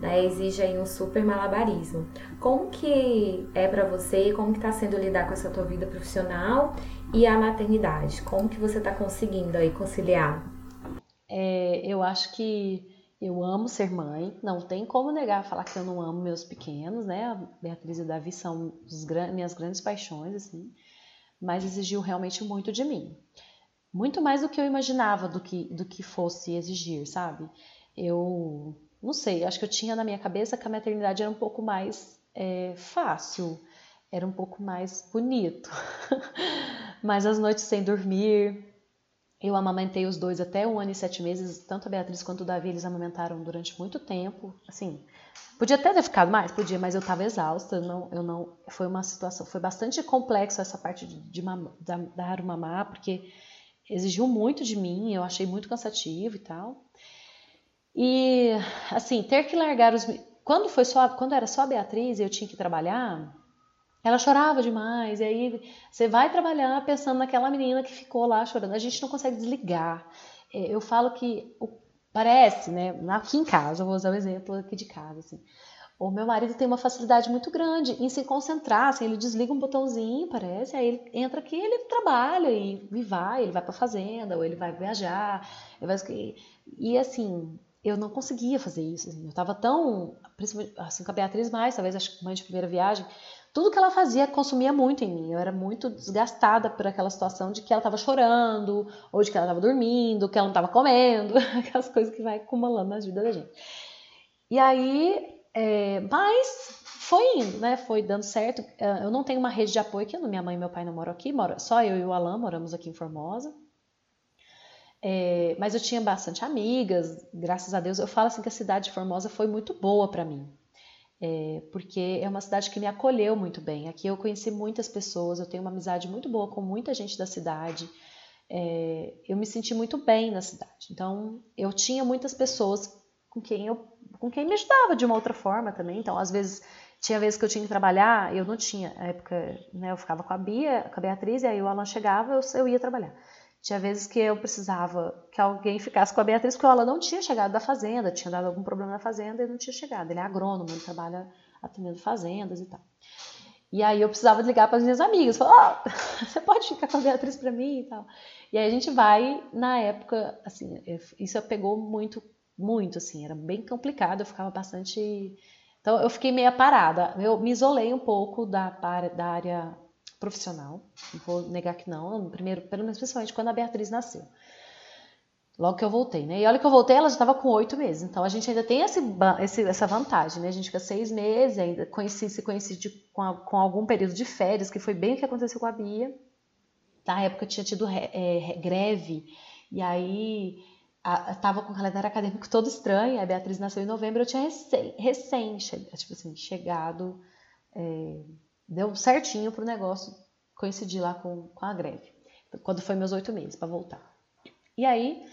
né, exige aí um super malabarismo. Como que é para você, como que tá sendo lidar com essa tua vida profissional e a maternidade? Como que você está conseguindo aí conciliar? É, eu acho que eu amo ser mãe, não tem como negar falar que eu não amo meus pequenos, né? A Beatriz e Davi são os, minhas grandes paixões, assim, mas exigiu realmente muito de mim. Muito mais do que eu imaginava do que, do que fosse exigir, sabe? Eu não sei, acho que eu tinha na minha cabeça que a maternidade era um pouco mais é, fácil, era um pouco mais bonito. Mas as noites sem dormir, eu amamentei os dois até um ano e sete meses, tanto a Beatriz quanto o Davi, eles amamentaram durante muito tempo. Assim, podia até ter ficado mais, podia, mas eu estava exausta. Eu não, eu não, foi uma situação, foi bastante complexa essa parte de, de dar o mamar, porque exigiu muito de mim, eu achei muito cansativo e tal. E assim, ter que largar os quando foi só quando era só a Beatriz e eu tinha que trabalhar, ela chorava demais. E aí você vai trabalhar pensando naquela menina que ficou lá chorando. A gente não consegue desligar. É, eu falo que parece, né? Aqui em casa, vou usar o exemplo aqui de casa, assim. O meu marido tem uma facilidade muito grande em se concentrar, assim, ele desliga um botãozinho, parece, aí ele entra aqui, ele trabalha e, e vai, ele vai para fazenda, ou ele vai viajar, ele vai, e assim, eu não conseguia fazer isso. Assim. Eu estava tão, assim, com a Beatriz mais, talvez acho que mãe de primeira viagem, tudo que ela fazia consumia muito em mim. Eu era muito desgastada por aquela situação de que ela estava chorando, ou de que ela estava dormindo, que ela não estava comendo, aquelas coisas que vai acumulando na vida da gente. E aí, é, mas foi indo, né? Foi dando certo. É, eu não tenho uma rede de apoio aqui, minha mãe e meu pai não moram aqui, mora, só eu e o Alan moramos aqui em Formosa. É, mas eu tinha bastante amigas, graças a Deus. Eu falo assim que a cidade de Formosa foi muito boa para mim, é, porque é uma cidade que me acolheu muito bem. Aqui eu conheci muitas pessoas, eu tenho uma amizade muito boa com muita gente da cidade. É, eu me senti muito bem na cidade. Então eu tinha muitas pessoas com quem eu, com quem me ajudava de uma outra forma também. Então às vezes tinha vezes que eu tinha que trabalhar, eu não tinha, na época, né, eu ficava com a Bia, com a Beatriz, e aí o Alan chegava, eu, eu ia trabalhar. Tinha vezes que eu precisava que alguém ficasse com a Beatriz, porque ela não tinha chegado da fazenda, tinha dado algum problema na fazenda e não tinha chegado. Ele é agrônomo, ele trabalha atendendo fazendas e tal. E aí eu precisava ligar para as minhas amigas, falar, oh, você pode ficar com a Beatriz para mim e tal. E aí a gente vai, na época, assim, isso pegou muito, muito, assim, era bem complicado, eu ficava bastante... Então eu fiquei meio parada, eu me isolei um pouco da, da área profissional. Não vou negar que não. Primeiro, pelo menos principalmente quando a Beatriz nasceu. Logo que eu voltei, né? E olha que eu voltei, ela já estava com oito meses. Então a gente ainda tem esse, esse, essa vantagem, né? A gente fica seis meses, ainda conheci, se conheci de, com, a, com, algum período de férias, que foi bem o que aconteceu com a Bia. Na época tinha tido é, greve, e aí estava com o calendário acadêmico todo estranho. A Beatriz nasceu em novembro, eu tinha recém, recém tipo assim, chegado. É, deu certinho para o negócio coincidir lá com, com a greve, quando foi meus oito meses para voltar. E aí,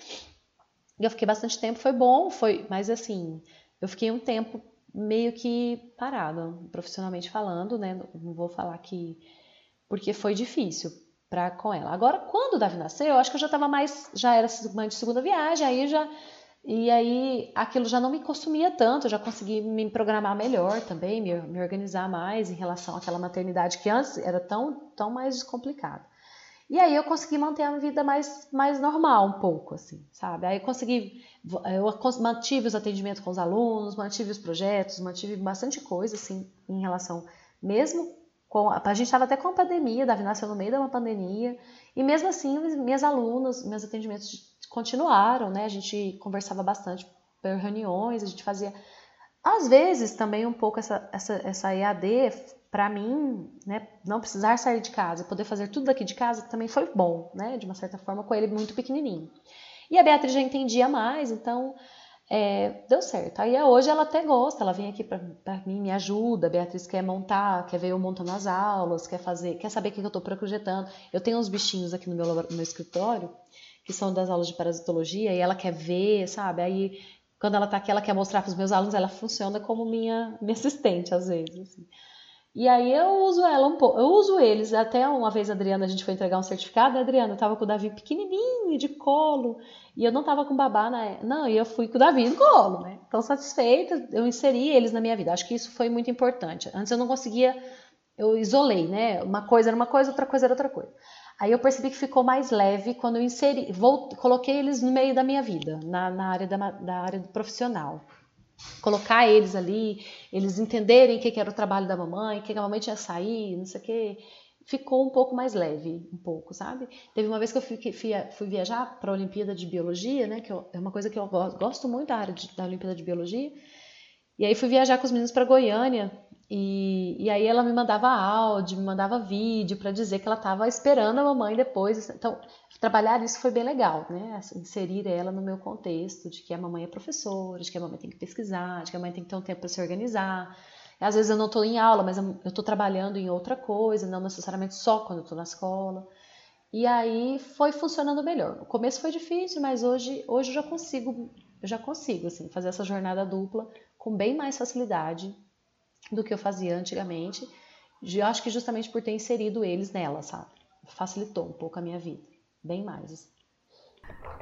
eu fiquei bastante tempo, foi bom, foi, mas assim, eu fiquei um tempo meio que parado, profissionalmente falando, né? Não vou falar que porque foi difícil para com ela. Agora, quando o Davi nasceu, eu acho que eu já estava mais, já era mãe de segunda viagem, aí já E aí aquilo já não me consumia tanto, já consegui me programar melhor também, me, me organizar mais em relação àquela maternidade que antes era tão, tão mais complicada. E aí eu consegui manter a vida mais, mais normal um pouco, assim, sabe? Aí eu consegui, eu mantive os atendimentos com os alunos, mantive os projetos, mantive bastante coisa, assim, em relação, mesmo com, a gente estava até com a pandemia, Davi nasceu no meio de uma pandemia, e mesmo assim, minhas alunas, meus atendimentos continuaram, né? A gente conversava bastante por reuniões, a gente fazia, às vezes, também um pouco essa, essa, essa EAD para mim, né, não precisar sair de casa, poder fazer tudo daqui de casa também foi bom, né, de uma certa forma, com ele muito pequenininho. E a Beatriz já entendia mais, então é, deu certo. Aí hoje ela até gosta, ela vem aqui para mim, me ajuda. Beatriz quer montar, quer ver eu montando as aulas, quer fazer, quer saber o que eu estou projetando. Eu tenho uns bichinhos aqui no meu, no meu escritório que são das aulas de parasitologia e ela quer ver, sabe? Aí quando ela está aqui, ela quer mostrar para os meus alunos, ela funciona como minha, minha assistente às vezes. Assim. E aí eu uso ela um pouco, eu uso eles. Até uma vez Adriana, a gente foi entregar um certificado, a Adriana tava com o Davi pequenininho, de colo, e eu não tava com babá na época. Não, e eu fui com o Davi no colo, né? Tão satisfeita, eu inseri eles na minha vida. Acho que isso foi muito importante. Antes eu não conseguia, eu isolei, né? Uma coisa era uma coisa, outra coisa era outra coisa. Aí eu percebi que ficou mais leve quando eu inseri, coloquei eles no meio da minha vida, na, na área da, da área profissional colocar eles ali, eles entenderem o que, era o trabalho da mamãe, que a mamãe tinha sair, não sei o quê, ficou um pouco mais leve, um pouco, sabe? Teve uma vez que eu fui, fui, fui viajar para a Olimpíada de Biologia, né, que eu, é uma coisa que eu gosto muito da área de, da Olimpíada de Biologia, e aí fui viajar com os meninos para Goiânia, e, e aí ela me mandava áudio, me mandava vídeo para dizer que ela estava esperando a mamãe depois. Então, trabalhar isso foi bem legal, né? Inserir ela no meu contexto de que a mamãe é professora, de que a mamãe tem que pesquisar, de que a mãe tem que ter um tempo para se organizar. Às vezes eu não estou em aula, mas eu estou trabalhando em outra coisa, não necessariamente só quando eu estou na escola. E aí foi funcionando melhor. O começo foi difícil, mas hoje, hoje eu já consigo, eu já consigo assim, fazer essa jornada dupla com bem mais facilidade do que eu fazia antigamente. Eu acho que justamente por ter inserido eles nela, sabe? Facilitou um pouco a minha vida, bem mais. Assim.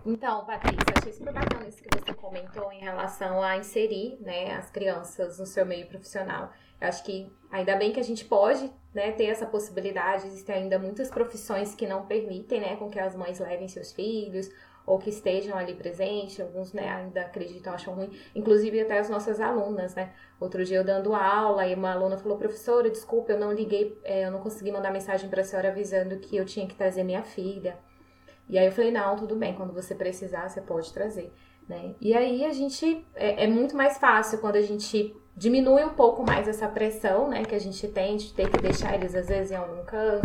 Então, Patrícia, achei super bacana isso que você comentou em relação a inserir né, as crianças no seu meio profissional. Eu acho que ainda bem que a gente pode né, ter essa possibilidade, existem ainda muitas profissões que não permitem né, com que as mães levem seus filhos ou que estejam ali presentes, alguns né, ainda acreditam, acham ruim, inclusive até as nossas alunas, né? Outro dia eu dando aula e uma aluna falou, professora, desculpa, eu não liguei, é, eu não consegui mandar mensagem para a senhora avisando que eu tinha que trazer minha filha. E aí eu falei, não, tudo bem, quando você precisar, você pode trazer. Né? E aí a gente é, é, muito mais fácil quando a gente diminui um pouco mais essa pressão, né, que a gente tem de ter que deixar eles às vezes em algum canto,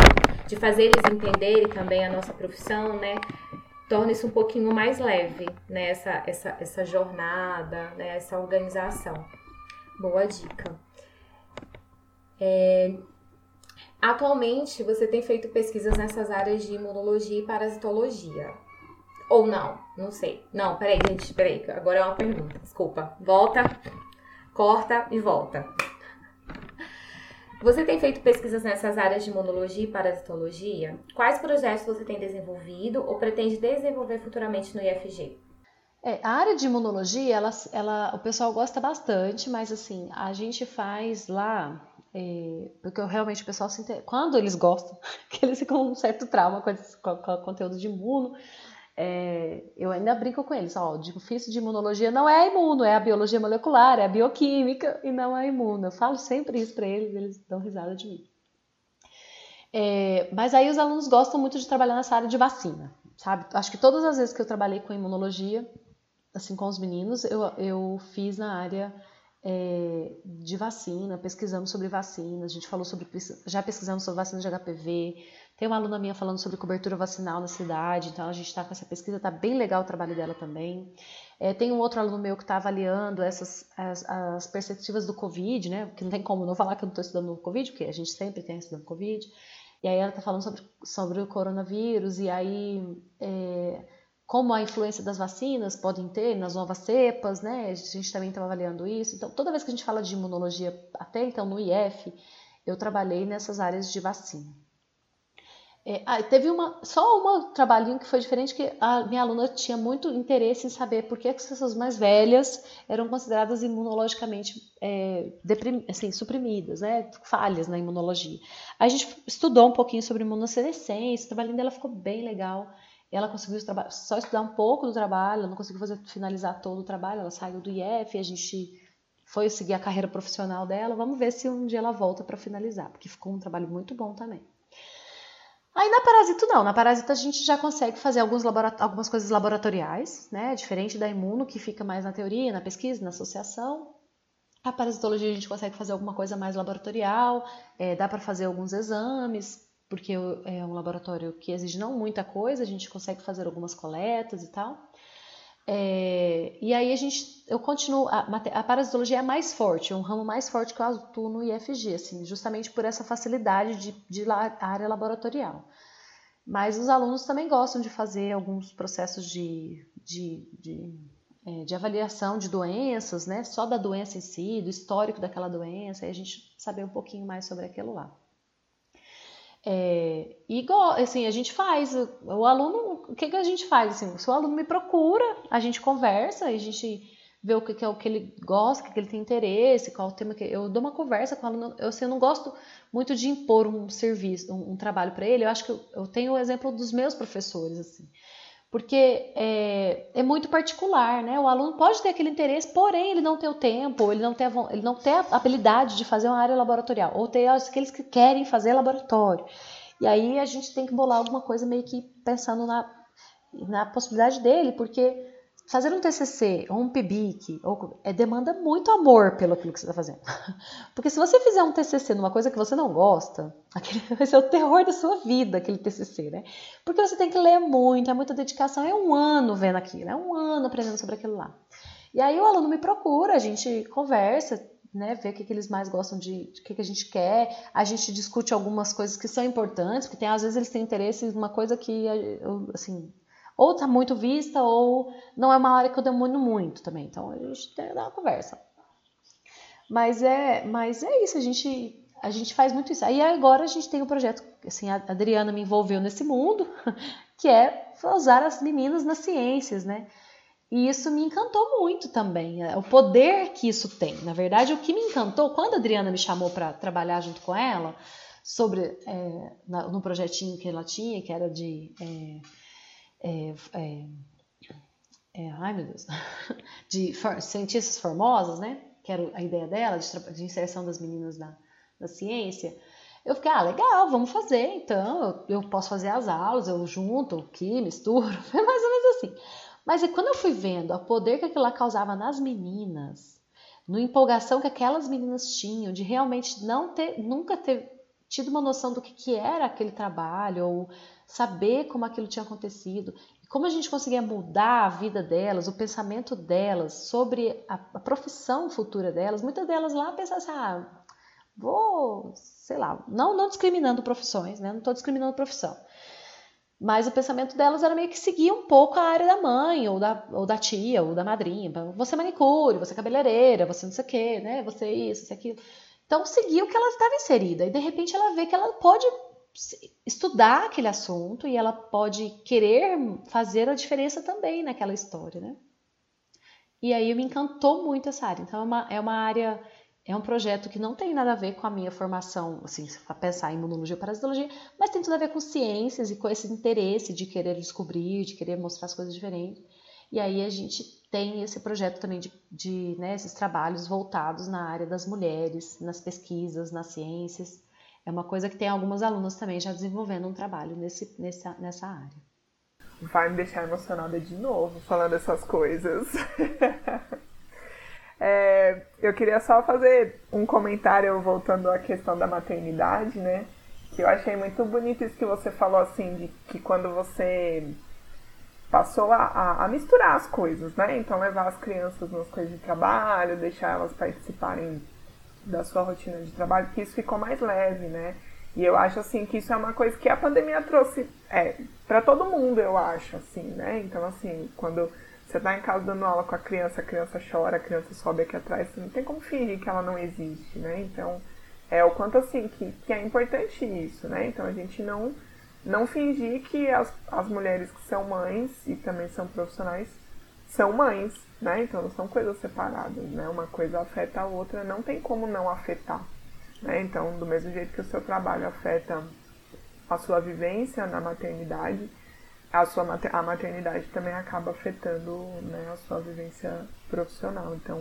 de fazer eles entenderem também a nossa profissão, né? Torna isso um pouquinho mais leve, né? Essa, essa, essa jornada, né? essa organização. Boa dica. É... Atualmente, você tem feito pesquisas nessas áreas de imunologia e parasitologia. Ou não? Não sei. Não, peraí, gente, peraí. Agora é uma pergunta. Desculpa. Volta, corta e volta. Você tem feito pesquisas nessas áreas de imunologia e parasitologia? Quais projetos você tem desenvolvido ou pretende desenvolver futuramente no IFG? É, a área de imunologia, ela, ela, o pessoal gosta bastante, mas assim, a gente faz lá, é, porque realmente o pessoal se quando eles gostam, que eles ficam com um certo trauma com o conteúdo de imuno, é, eu ainda brinco com eles, ó, o difícil de imunologia não é imuno, é a biologia molecular, é a bioquímica e não a imuno. Eu falo sempre isso para eles, eles dão risada de mim. É, mas aí os alunos gostam muito de trabalhar nessa área de vacina, sabe? Acho que todas as vezes que eu trabalhei com imunologia, assim com os meninos, eu, eu fiz na área é, de vacina, pesquisamos sobre vacinas, a gente falou sobre, já pesquisamos sobre vacina de HPV, tem uma aluna minha falando sobre cobertura vacinal na cidade, então a gente está com essa pesquisa, está bem legal o trabalho dela também. É, tem um outro aluno meu que está avaliando essas as, as, perspectivas do Covid, né? Porque não tem como não falar que eu não estou estudando Covid, porque a gente sempre tem estudando Covid. E aí ela está falando sobre, sobre o coronavírus, e aí é, como a influência das vacinas podem ter nas novas cepas, né? A gente também está avaliando isso. Então, toda vez que a gente fala de imunologia, até então no IF, eu trabalhei nessas áreas de vacina. É, ah, teve uma, só um trabalhinho que foi diferente, que a minha aluna tinha muito interesse em saber por que as pessoas mais velhas eram consideradas imunologicamente é, assim, suprimidas, né, falhas na imunologia. A gente estudou um pouquinho sobre imunossenescência, o trabalhinho dela ficou bem legal. Ela conseguiu só estudar um pouco do trabalho, ela não conseguiu fazer, finalizar todo o trabalho, ela saiu do IF, a gente foi seguir a carreira profissional dela. Vamos ver se um dia ela volta para finalizar, porque ficou um trabalho muito bom também. Aí na parasito não, na parasita a gente já consegue fazer alguns algumas coisas laboratoriais, né? Diferente da imuno, que fica mais na teoria, na pesquisa, na associação. A parasitologia a gente consegue fazer alguma coisa mais laboratorial, é, dá para fazer alguns exames, porque é um laboratório que exige não muita coisa, a gente consegue fazer algumas coletas e tal. É, e aí a gente, eu continuo, a, a parasitologia é mais forte, é um ramo mais forte que eu atuo no IFG, assim, justamente por essa facilidade de, de la, área laboratorial. Mas os alunos também gostam de fazer alguns processos de, de, de, é, de avaliação de doenças, né? Só da doença em si, do histórico daquela doença, e a gente saber um pouquinho mais sobre aquilo lá. É, igual, assim, a gente faz, o aluno, o que, que a gente faz? Assim, se o aluno me procura, a gente conversa, a gente vê o que, que é o que ele gosta, o que, que ele tem interesse, qual o tema que. Eu dou uma conversa com o aluno, eu, assim, eu não gosto muito de impor um serviço, um, um trabalho para ele, eu acho que eu, eu tenho o exemplo dos meus professores, assim porque é, é, muito particular, né? O aluno pode ter aquele interesse, porém ele não tem o tempo, ele não tem a, ele não tem a habilidade de fazer uma área laboratorial, ou tem aqueles que querem fazer laboratório. E aí a gente tem que bolar alguma coisa meio que pensando na, na possibilidade dele, porque fazer um TCC ou um PIBIC ou, é, demanda muito amor pelo aquilo que você está fazendo. Porque se você fizer um TCC numa coisa que você não gosta, aquele vai ser o terror da sua vida, aquele TCC, né? Porque você tem que ler muito, é muita dedicação, é um ano vendo aquilo, é um ano aprendendo sobre aquilo lá. E aí o aluno me procura, a gente conversa, né, ver o que, que eles mais gostam de, o que, que a gente quer, a gente discute algumas coisas que são importantes, porque tem, às vezes eles têm interesse em uma coisa que, assim, ou tá muito vista, ou não é uma área que eu demoro muito também. Então a gente tem que dar uma conversa. Mas é, mas é isso, a gente, a gente faz muito isso. Aí agora a gente tem um projeto, assim, a Adriana me envolveu nesse mundo, que é usar as meninas nas ciências, né? E isso me encantou muito também, é, o poder que isso tem. Na verdade, o que me encantou, quando a Adriana me chamou para trabalhar junto com ela, sobre é, no projetinho que ela tinha, que era de é, é, é, é, ai meu Deus, de for, cientistas formosas, né? Que era a ideia dela, de, de inserção das meninas na, na ciência. Eu fiquei, ah, legal, vamos fazer então. Eu, eu posso fazer as aulas, eu junto aqui, misturo, é mais ou menos assim. Mas quando eu fui vendo o poder que aquilo lá causava nas meninas, no empolgação que aquelas meninas tinham de realmente não ter, nunca ter tido uma noção do que, que era aquele trabalho, ou saber como aquilo tinha acontecido, e como a gente conseguia mudar a vida delas, o pensamento delas sobre a, a profissão futura delas. Muitas delas lá pensavam assim, ah, vou, sei lá, não, não discriminando profissões, né? Não estou discriminando profissão. Mas o pensamento delas era meio que seguir um pouco a área da mãe, ou da, ou da tia, ou da madrinha. Você é manicure, você é cabeleireira, você não sei o quê, né? Você é isso, você é aquilo. Então, seguiu que ela estava inserida. E de repente ela vê que ela pode estudar aquele assunto e ela pode querer fazer a diferença também naquela história, né? E aí me encantou muito essa área. Então, é uma, é uma área, é um projeto que não tem nada a ver com a minha formação, assim, para pensar em imunologia ou parasitologia, mas tem tudo a ver com ciências e com esse interesse de querer descobrir, de querer mostrar as coisas diferentes. E aí a gente tem esse projeto também de, de né, esses trabalhos voltados na área das mulheres, nas pesquisas, nas ciências. É uma coisa que tem algumas alunas também já desenvolvendo um trabalho nesse, nessa, nessa área. Vai me deixar emocionada de novo falando essas coisas. é, eu queria só fazer um comentário voltando à questão da maternidade, né? Que eu achei muito bonito isso que você falou, assim, de que quando você passou a, a, a, misturar as coisas, né? Então levar as crianças nas coisas de trabalho, deixar elas participarem da sua rotina de trabalho, que isso ficou mais leve, né? E eu acho assim que isso é uma coisa que a pandemia trouxe é, para todo mundo, eu acho, assim, né? Então assim, quando você tá em casa dando aula com a criança, a criança chora, a criança sobe aqui atrás, você não tem como fingir que ela não existe, né? Então, é o quanto assim que, que é importante isso, né? Então a gente não não fingir que as, as mulheres que são mães e também são profissionais são mães, né? Então não são coisas separadas, né? Uma coisa afeta a outra, não tem como não afetar, né? Então, do mesmo jeito que o seu trabalho afeta a sua vivência na maternidade, a sua a maternidade também acaba afetando, né, a sua vivência profissional. Então,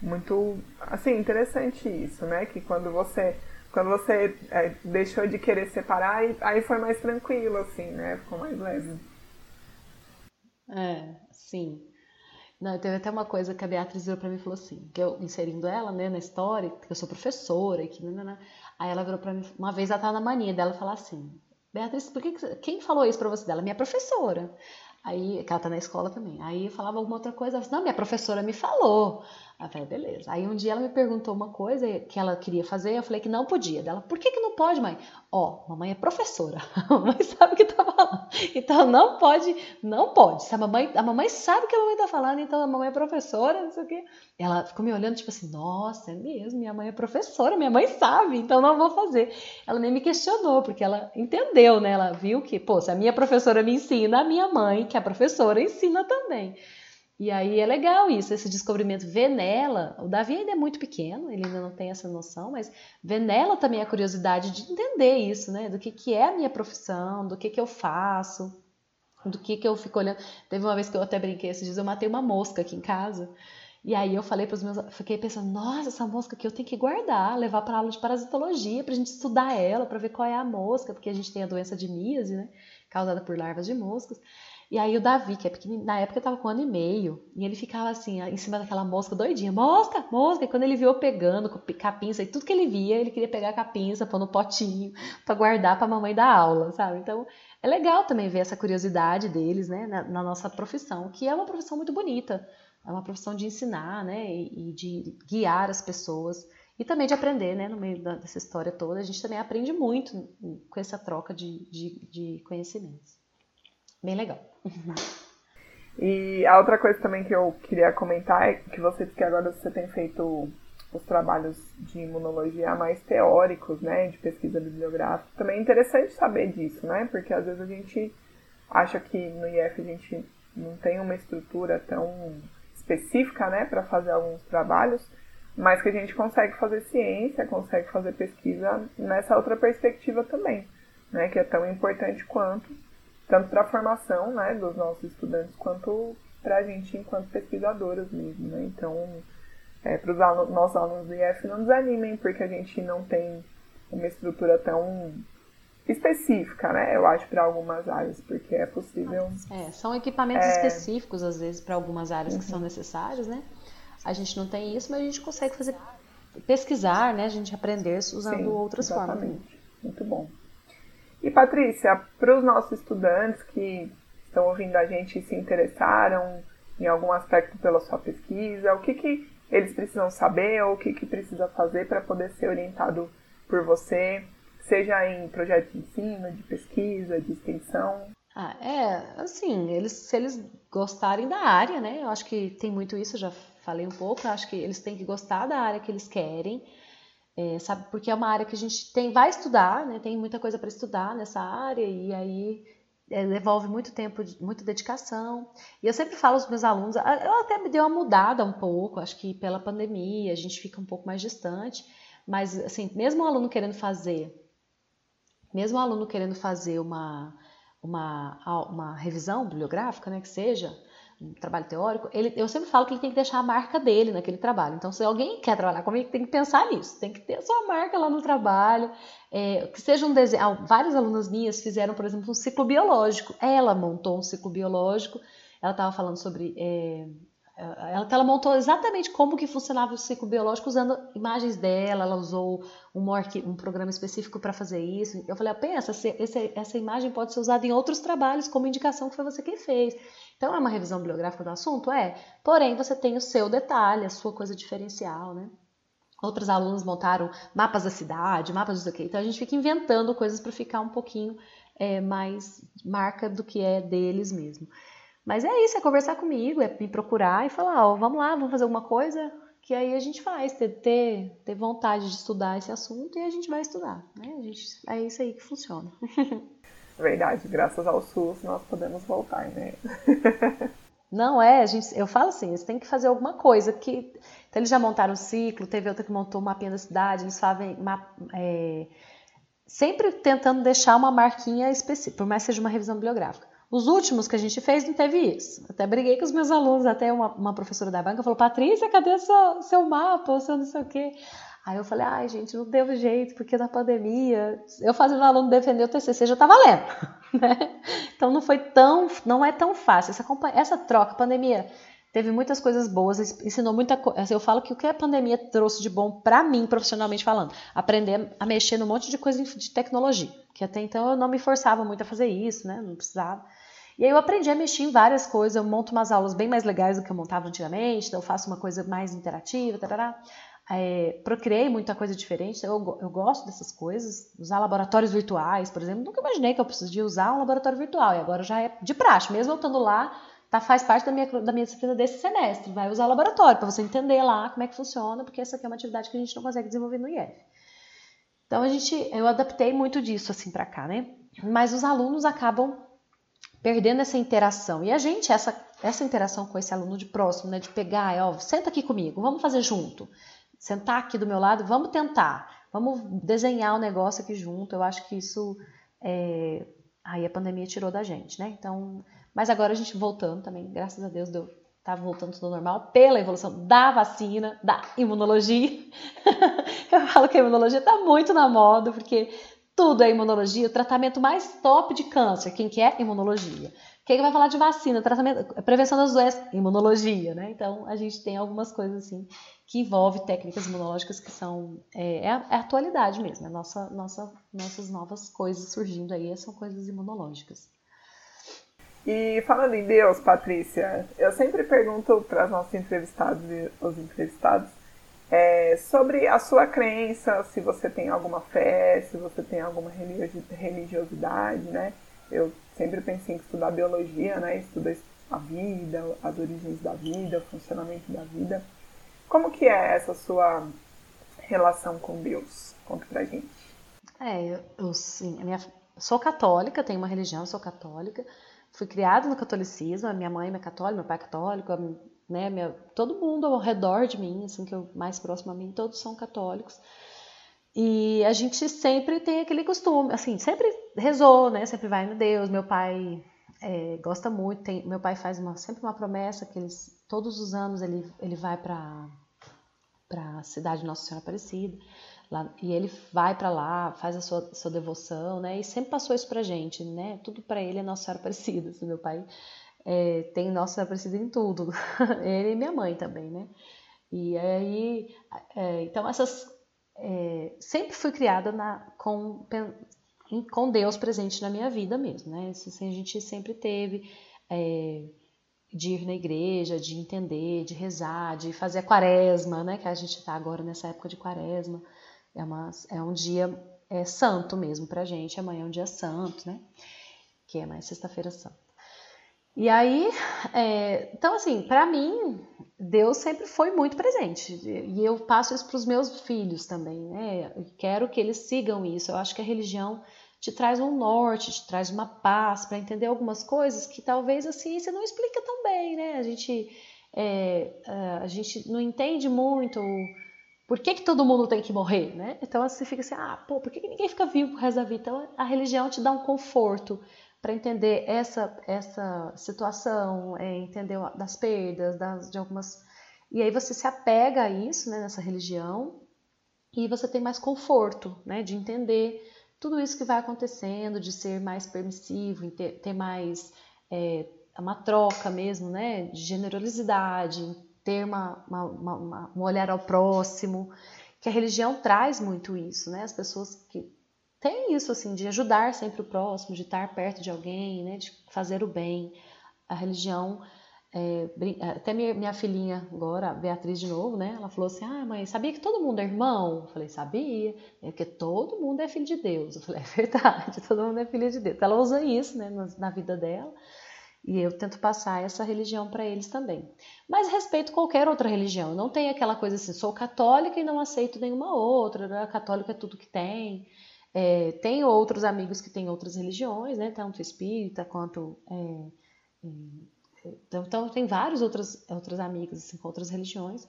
muito assim interessante isso, né? Que quando você quando você é, deixou de querer separar, aí, aí foi mais tranquilo, assim, né? Ficou mais leve. É, sim. Não, teve até uma coisa que a Beatriz virou pra mim e falou assim, que eu inserindo ela, né, na história, que eu sou professora que... Né. aí ela virou pra mim, uma vez ela tava na mania dela falar assim, Beatriz, por que, quem falou isso pra você dela? Minha professora. Aí, que ela tá na escola também. Aí eu falava alguma outra coisa, ela falou, não, minha professora me falou. Eu falei, beleza. Aí um dia ela me perguntou uma coisa que ela queria fazer, eu falei que não podia. Dela, por que, que não pode, mãe? Ó, oh, mamãe é professora. A mamãe sabe o que tá falando. Então não pode, não pode. Se a mamãe, a mamãe sabe o que a mamãe tá falando, então a mamãe é professora, não sei o quê. Ela ficou me olhando, tipo assim, nossa, é mesmo, minha mãe é professora, minha mãe sabe, então não vou fazer. Ela nem me questionou, porque ela entendeu, né? Ela viu que, pô, se a minha professora me ensina, a minha mãe, que é professora, ensina também. E aí é legal isso, esse descobrimento, ver nela, o Davi ainda é muito pequeno, ele ainda não tem essa noção, mas ver nela também a curiosidade de entender isso, né? Do que, que é a minha profissão, do que, que eu faço, do que, que eu fico olhando. Teve uma vez que eu até brinquei esses dias, eu matei uma mosca aqui em casa. E aí eu falei para os meus, fiquei pensando, nossa, essa mosca aqui eu tenho que guardar, levar para aula de parasitologia, para a gente estudar ela, para ver qual é a mosca, porque a gente tem a doença de míase, né, causada por larvas de moscas. E aí o Davi, que é pequenininho, na época tava com um ano e meio, e ele ficava assim, em cima daquela mosca doidinha, mosca, mosca, e quando ele viu pegando com a pinça, e tudo que ele via, ele queria pegar a pinça, pôr no potinho, para guardar para a mamãe dar aula, sabe? Então, é legal também ver essa curiosidade deles, né, na, na, nossa profissão, que é uma profissão muito bonita, é uma profissão de ensinar, né, e, e de guiar as pessoas, e também de aprender, né, no meio da, dessa história toda, a gente também aprende muito com essa troca de, de, de conhecimentos. Bem legal. E a outra coisa também que eu queria comentar é que você disse que agora você tem feito os trabalhos de imunologia mais teóricos, né, de pesquisa bibliográfica. Também é interessante saber disso, né, porque às vezes a gente acha que no IF a gente não tem uma estrutura tão específica, né, para fazer alguns trabalhos, mas que a gente consegue fazer ciência, consegue fazer pesquisa nessa outra perspectiva também, né, que é tão importante quanto tanto para a formação né, dos nossos estudantes quanto para a gente enquanto pesquisadoras mesmo. Né? Então, é, para os alunos, nossos alunos do IF não desanimem porque a gente não tem uma estrutura tão específica, né? Eu acho para algumas áreas, porque é possível. É, são equipamentos é... específicos às vezes para algumas áreas uhum. que são necessários, né? A gente não tem isso, mas a gente consegue fazer pesquisar, né? A gente aprender usando Sim, outras exatamente. formas. Muito bom. E Patrícia, para os nossos estudantes que estão ouvindo a gente e se interessaram em algum aspecto pela sua pesquisa, o que, que eles precisam saber ou o que, que precisa fazer para poder ser orientado por você, seja em projeto de ensino, de pesquisa, de extensão? Ah, é, assim, eles, se eles gostarem da área, né? Eu acho que tem muito isso, já falei um pouco, acho que eles têm que gostar da área que eles querem. É, sabe, porque é uma área que a gente tem, vai estudar, né, tem muita coisa para estudar nessa área, e aí é, devolve muito tempo, muita dedicação. E eu sempre falo aos meus alunos, eu até me dei uma mudada um pouco, acho que pela pandemia a gente fica um pouco mais distante, mas assim, mesmo o aluno querendo fazer, mesmo o aluno querendo fazer uma, uma, uma revisão bibliográfica, né, que seja, um trabalho teórico, ele, eu sempre falo que ele tem que deixar a marca dele naquele trabalho. Então, se alguém quer trabalhar comigo, tem que pensar nisso, tem que ter a sua marca lá no trabalho, é, que seja um desenho. Ah, várias alunas minhas fizeram, por exemplo, um ciclo biológico. Ela montou um ciclo biológico, ela estava falando sobre. É, ela, ela, montou exatamente como que funcionava o ciclo biológico usando imagens dela, ela usou um, um programa específico para fazer isso. Eu falei, ah, pensa, essa, essa imagem pode ser usada em outros trabalhos como indicação que foi você quem fez. Então é uma revisão bibliográfica do assunto? É. Porém, você tem o seu detalhe, a sua coisa diferencial, né? Outros alunos montaram mapas da cidade, mapas do que. Então a gente fica inventando coisas para ficar um pouquinho é, mais marca do que é deles mesmo. Mas é isso, é conversar comigo, é me procurar e falar, ó, vamos lá, vamos fazer alguma coisa, que aí a gente faz, ter, ter, ter vontade de estudar esse assunto e a gente vai estudar. Né? A gente, é isso aí que funciona. Verdade, graças ao SUS nós podemos voltar, né? Não é, gente, eu falo assim, eles têm que fazer alguma coisa. Que, então eles já montaram o ciclo, teve outra que montou o mapinha da cidade, eles fazem é, sempre tentando deixar uma marquinha específica, por mais que seja uma revisão bibliográfica. Os últimos que a gente fez não teve isso. Até briguei com os meus alunos, até uma, uma professora da banca falou, Patrícia, cadê seu, seu mapa, seu não sei o quê? Aí eu falei, ai gente, não deu jeito, porque na pandemia, eu fazendo o aluno defender o TCC já estava lendo, né? Então não foi tão, não é tão fácil. Essa, essa troca, pandemia, teve muitas coisas boas, ensinou muita coisa. Assim, eu falo que o que a pandemia trouxe de bom para mim, profissionalmente falando, aprender a mexer num monte de coisa de tecnologia, que até então eu não me forçava muito a fazer isso, né? Não precisava. E aí eu aprendi a mexer em várias coisas, eu monto umas aulas bem mais legais do que eu montava antigamente, então eu faço uma coisa mais interativa, tarará. É, procriei muita coisa diferente, eu, eu gosto dessas coisas, usar laboratórios virtuais, por exemplo, nunca imaginei que eu precisaria usar um laboratório virtual, e agora já é de praxe, mesmo eu estando lá, tá, faz parte da minha, da minha disciplina desse semestre, vai usar o laboratório, para você entender lá como é que funciona, porque essa aqui é uma atividade que a gente não consegue desenvolver no IF. Então a gente, eu adaptei muito disso assim para cá, né? Mas os alunos acabam perdendo essa interação. E a gente, essa, essa interação com esse aluno de próximo, né, de pegar, ó, senta aqui comigo, vamos fazer junto sentar aqui do meu lado, vamos tentar, vamos desenhar o um negócio aqui junto. Eu acho que isso é... aí a pandemia tirou da gente, né? Então, mas agora a gente voltando também, graças a Deus deu tá voltando tudo normal pela evolução da vacina, da imunologia. eu falo que a imunologia está muito na moda, porque tudo é imunologia, o tratamento mais top de câncer, quem quer é imunologia. Quem vai falar de vacina, tratamento, prevenção das doenças, imunologia, né? Então a gente tem algumas coisas assim que envolve técnicas imunológicas que são é, é, a, é a, atualidade mesmo, é nossa, nossa, nossas novas coisas surgindo aí são coisas imunológicas. E falando em Deus, Patrícia, eu sempre pergunto para os nossos entrevistados e os entrevistados é, sobre a sua crença, se você tem alguma fé, se você tem alguma religiosidade, né? Eu sempre pensei em estudar biologia, né? Estudar a vida, as origens da vida, o funcionamento da vida. Como que é essa sua relação com Deus? Conta pra gente. É, eu, sim, a minha, sou católica, tenho uma religião, sou católica. Fui criada no catolicismo, a minha mãe é católica, meu pai é católico, né, minha, todo mundo ao redor de mim, assim, que eu mais próximo a mim, todos são católicos. E a gente sempre tem aquele costume, assim, sempre rezou, né, sempre vai no Deus. Meu pai é, gosta muito, tem, meu pai faz uma, sempre uma promessa que eles todos os anos ele, ele vai para para a cidade de Nossa Senhora Aparecida lá, e ele vai para lá faz a sua, sua devoção né e sempre passou isso para gente né tudo para ele é Nossa Senhora Aparecida assim, meu pai é, tem Nossa Senhora Aparecida em tudo ele e minha mãe também né e aí é, então essas é, sempre fui criada na, com com Deus presente na minha vida mesmo né isso assim, a gente sempre teve é, de ir na igreja, de entender, de rezar, de fazer a quaresma, né? Que a gente está agora nessa época de quaresma. É, uma, é um dia é, santo mesmo pra gente. Amanhã é um dia santo, né? Que é mais sexta-feira santa. E aí, é, então assim, para mim, Deus sempre foi muito presente. E eu passo isso para os meus filhos também, né? Eu quero que eles sigam isso. Eu acho que a religião te traz um norte, te traz uma paz para entender algumas coisas que talvez a ciência não explica tão bem, né? A gente, é, a gente não entende muito por que, que todo mundo tem que morrer, né? Então você fica assim, ah, pô, por que, que ninguém fica vivo pro resto da vida? Então a religião te dá um conforto para entender essa, essa situação, é, entender das perdas, das, de algumas. E aí você se apega a isso, né, nessa religião, e você tem mais conforto, né, de entender tudo isso que vai acontecendo, de ser mais permissivo, ter, mais é, uma troca mesmo, né, de generosidade, ter uma, uma, uma, um olhar ao próximo, que a religião traz muito isso, né, as pessoas que têm isso assim de ajudar sempre o próximo, de estar perto de alguém, né, de fazer o bem, a religião é, até minha, minha, filhinha agora, Beatriz de novo, né? Ela falou assim: Ah, mãe, sabia que todo mundo é irmão? Eu falei: Sabia, é porque todo mundo é filho de Deus. Eu falei: É verdade, todo mundo é filho de Deus. Ela usa isso, né, na, na vida dela. E eu tento passar essa religião para eles também. Mas respeito qualquer outra religião. Não tem aquela coisa assim, sou católica e não aceito nenhuma outra. Né? Católico é tudo que tem. É, tem outros amigos que têm outras religiões, né? Tanto espírita quanto. É, é, então, então, tem vários outros, outros amigos assim, com outras religiões.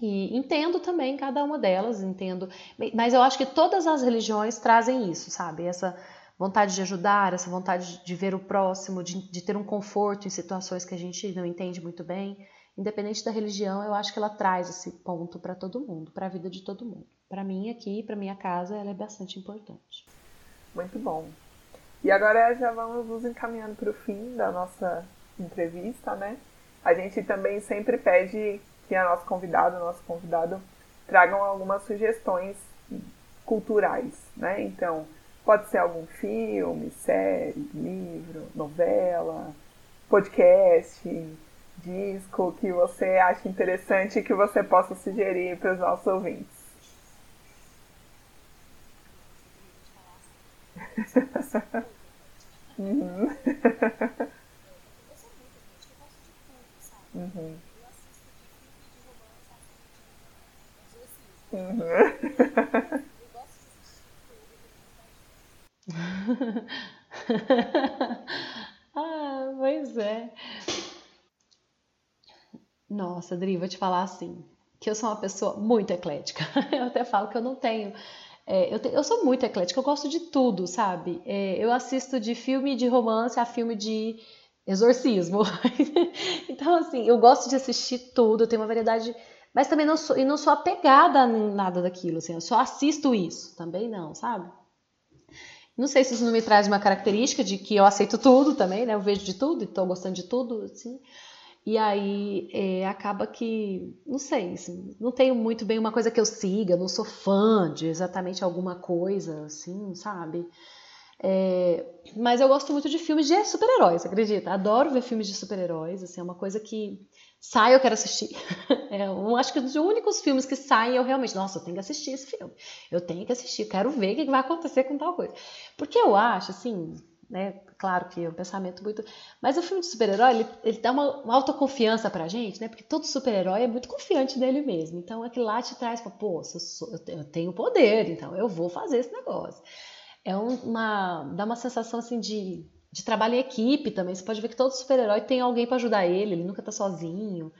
E entendo também cada uma delas, entendo. Mas eu acho que todas as religiões trazem isso, sabe? Essa vontade de ajudar, essa vontade de ver o próximo, de, de ter um conforto em situações que a gente não entende muito bem. Independente da religião, eu acho que ela traz esse ponto para todo mundo, para a vida de todo mundo. Para mim aqui, para minha casa, ela é bastante importante. Muito bom. E agora já vamos nos encaminhando para o fim da nossa entrevista, né? A gente também sempre pede que a nossa convidada, o nosso convidado, tragam algumas sugestões culturais, né? Então, pode ser algum filme, série, livro, novela, podcast, disco que você acha interessante e que você possa sugerir para os nossos ouvintes. uhum. uhum. Uhum. ah, pois é. Nossa, Dri, vou te falar assim, que eu sou uma pessoa muito eclética. Eu até falo que eu não tenho. É, eu, te, eu, sou muito eclética, eu gosto de tudo, sabe? É, eu assisto de filme de romance a filme de exorcismo. então, assim, eu gosto de assistir tudo, eu tenho uma variedade mas também não sou, e não sou apegada a nada daquilo, assim, eu só assisto isso, também não, sabe? Não sei se isso não me traz uma característica de que eu aceito tudo também, né? Eu vejo de tudo e estou gostando de tudo, assim. E aí é, acaba que, não sei, assim, não tenho muito bem uma coisa que eu siga, não sou fã de exatamente alguma coisa, assim, sabe? É, mas eu gosto muito de filmes de super-heróis, acredita? Adoro ver filmes de super-heróis, assim, é uma coisa que sai, eu quero assistir. É, acho que dos únicos filmes que saem, eu realmente, nossa, eu tenho que assistir esse filme. Eu tenho que assistir, quero ver o que vai acontecer com tal coisa. Porque eu acho, assim, né, claro que é um pensamento muito. Mas o filme de super-herói, ele, ele, dá uma, uma autoconfiança pra gente, né? Porque todo super-herói é muito confiante nele mesmo. Então aquilo lá te traz, pô, eu, sou, eu tenho poder, então eu vou fazer esse negócio. É uma. dá uma sensação assim de de trabalho em equipe também. Você pode ver que todo super-herói tem alguém para ajudar ele, ele nunca tá sozinho.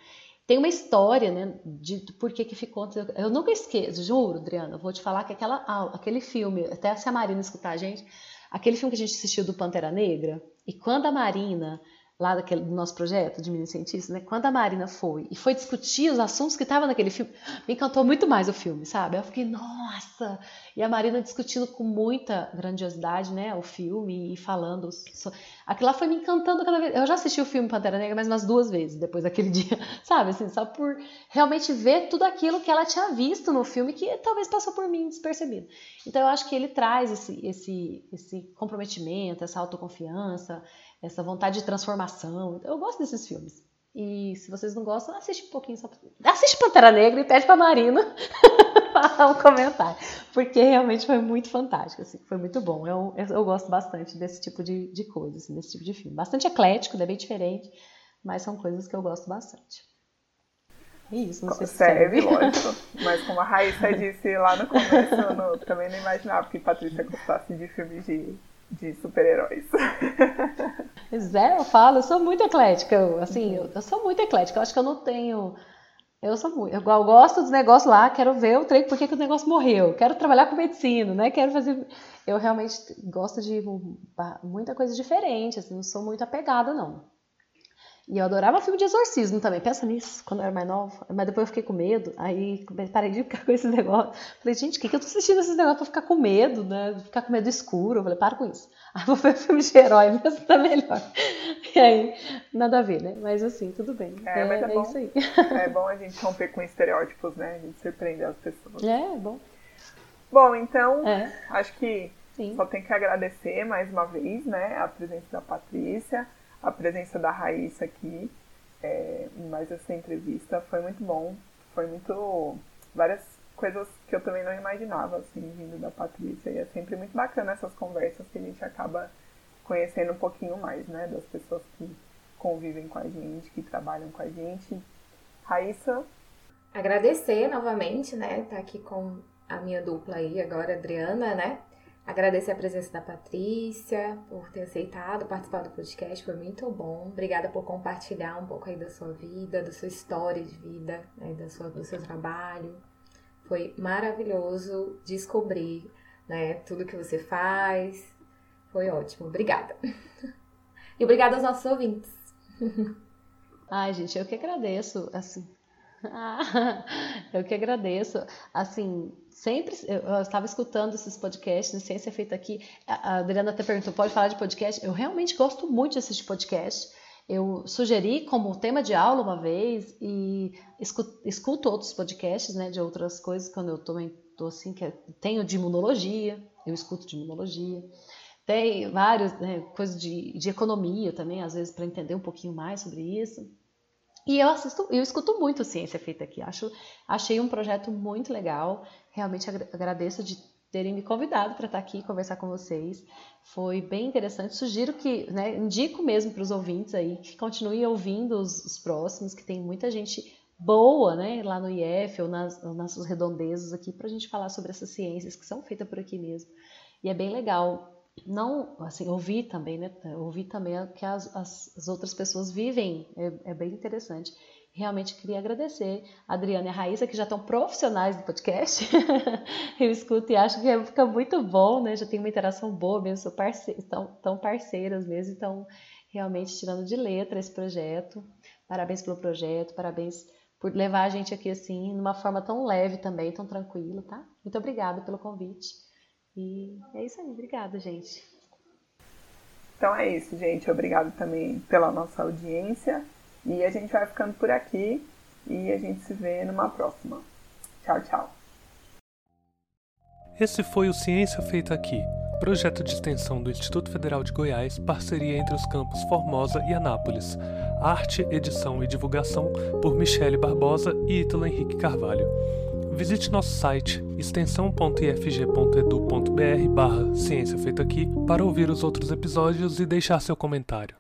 Tem uma história, né, de, por que que ficou. Eu nunca esqueço, juro, Adriana, eu vou te falar que aquela, aquele filme, até se a Marina escutar a gente, aquele filme que a gente assistiu do Pantera Negra, e quando a Marina lá daquele, do nosso projeto de mini cientista, né? Quando a Marina foi e foi discutir os assuntos que estavam naquele filme, me encantou muito mais o filme, sabe? Eu fiquei, nossa! E a Marina discutindo com muita grandiosidade, né? O filme e falando. So... Aquilo lá foi me encantando cada vez. Eu já assisti o filme Pantera Negra mais umas duas vezes depois daquele dia, sabe? Assim, só por realmente ver tudo aquilo que ela tinha visto no filme que talvez passou por mim despercebido. Então eu acho que ele traz esse, esse, esse comprometimento, essa autoconfiança essa vontade de transformação. Então, eu gosto desses filmes. E se vocês não gostam, assiste um pouquinho só. Assiste Pantera Negra e pede pra Marina falar um comentário. Porque realmente foi muito fantástico, assim, foi muito bom. Eu, eu, gosto bastante desse tipo de, de coisa, assim, desse tipo de filme. Bastante eclético, é bem diferente, mas são coisas que eu gosto bastante. É isso, não sei se serve. lógico. Mas como a Raíssa disse lá no começo, eu não, também não imaginava que Patrícia gostasse de filmes de de super-heróis. Pois é, eu falo, eu sou muito eclética. Eu, assim, eu, eu, sou muito eclética. Eu acho que eu não tenho. Eu sou muito. Eu, eu gosto dos negócios lá, quero ver o trem, por que, que o negócio morreu. Quero trabalhar com medicina, né? Quero fazer. Eu realmente gosto de muita coisa diferente, assim, não sou muito apegada, não. E eu adorava filme de exorcismo também. Pensa nisso, quando eu era mais nova. Mas depois eu fiquei com medo. Aí parei de ficar com esses negócios. Falei, gente, o que, que eu tô assistindo esses negócios pra ficar com medo, né? Ficar com medo escuro. Eu falei, para com isso. Aí vou ver filme de herói, mesmo tá melhor. E aí, nada a ver, né? Mas assim, tudo bem. É, é mas é, é bom, isso aí. É bom a gente romper com estereótipos, né? A gente surpreender as pessoas. É, é bom. Bom, então, é. acho que Sim. só tem que agradecer mais uma vez, né? A presença da Patrícia a presença da Raíssa aqui é, essa entrevista. Foi muito bom. Foi muito. várias coisas que eu também não imaginava, assim, vindo da Patrícia. E é sempre muito bacana essas conversas que a gente acaba conhecendo um pouquinho mais, né? Das pessoas que convivem com a gente, que trabalham com a gente. Raíssa? Agradecer novamente, né? Estar tá aqui com a minha dupla aí agora, Adriana, né? Agradecer a presença da Patrícia por ter aceitado participar do podcast, foi muito bom. Obrigada por compartilhar um pouco aí da sua vida, da sua história de vida, né, da sua, do seu trabalho. Foi maravilhoso descobrir né, tudo que você faz. Foi ótimo. Obrigada. E obrigada aos nossos ouvintes. Ai, gente, eu que agradeço. Assim, ah, eu que agradeço. Assim, sempre eu estava escutando esses podcasts, né, Ciência Feita aqui. A Adriana até perguntou: pode falar de podcast? Eu realmente gosto muito de assistir podcast. Eu sugeri como tema de aula uma vez e escuto, escuto outros podcasts, né, de outras coisas quando eu tô, tô assim, que é, tenho de imunologia, eu escuto de imunologia. Tem vários, né, coisas de, de economia também, às vezes para entender um pouquinho mais sobre isso. E eu assisto, eu escuto muito Ciência Feita aqui. Acho, achei um projeto muito legal. Realmente agradeço de terem me convidado para estar aqui e conversar com vocês. Foi bem interessante. Sugiro que, né, indico mesmo para os ouvintes aí que continuem ouvindo os, os, próximos, que tem muita gente boa, né, lá no IF ou nas, nas redondezas aqui para a gente falar sobre essas ciências que são feitas por aqui mesmo. E é bem legal não, assim, ouvir também, né? Ouvir também que as, as, as outras pessoas vivem, é, é, bem interessante. Realmente queria agradecer a Adriana e a Raíssa, que já estão profissionais do podcast. Eu escuto e acho que é, fica muito bom, né? Já tem uma interação boa mesmo, são parceiras, tão, tão parceiras mesmo, então realmente tirando de letra esse projeto. Parabéns pelo projeto, parabéns por levar a gente aqui assim, numa forma tão leve também, tão tranquila, tá? Muito obrigada pelo convite. E é isso aí, obrigada, gente. Então é isso, gente. Obrigado também pela nossa audiência. E a gente vai ficando por aqui e a gente se vê numa próxima. Tchau, tchau. Esse foi o Ciência Feita Aqui, projeto de extensão do Instituto Federal de Goiás, parceria entre os campos Formosa e Anápolis. Arte, edição e divulgação por Michele Barbosa e Ítalo Henrique Carvalho visite nosso site extensão.ifg.edu.br barra ciência feita aqui para ouvir os outros episódios e deixar seu comentário.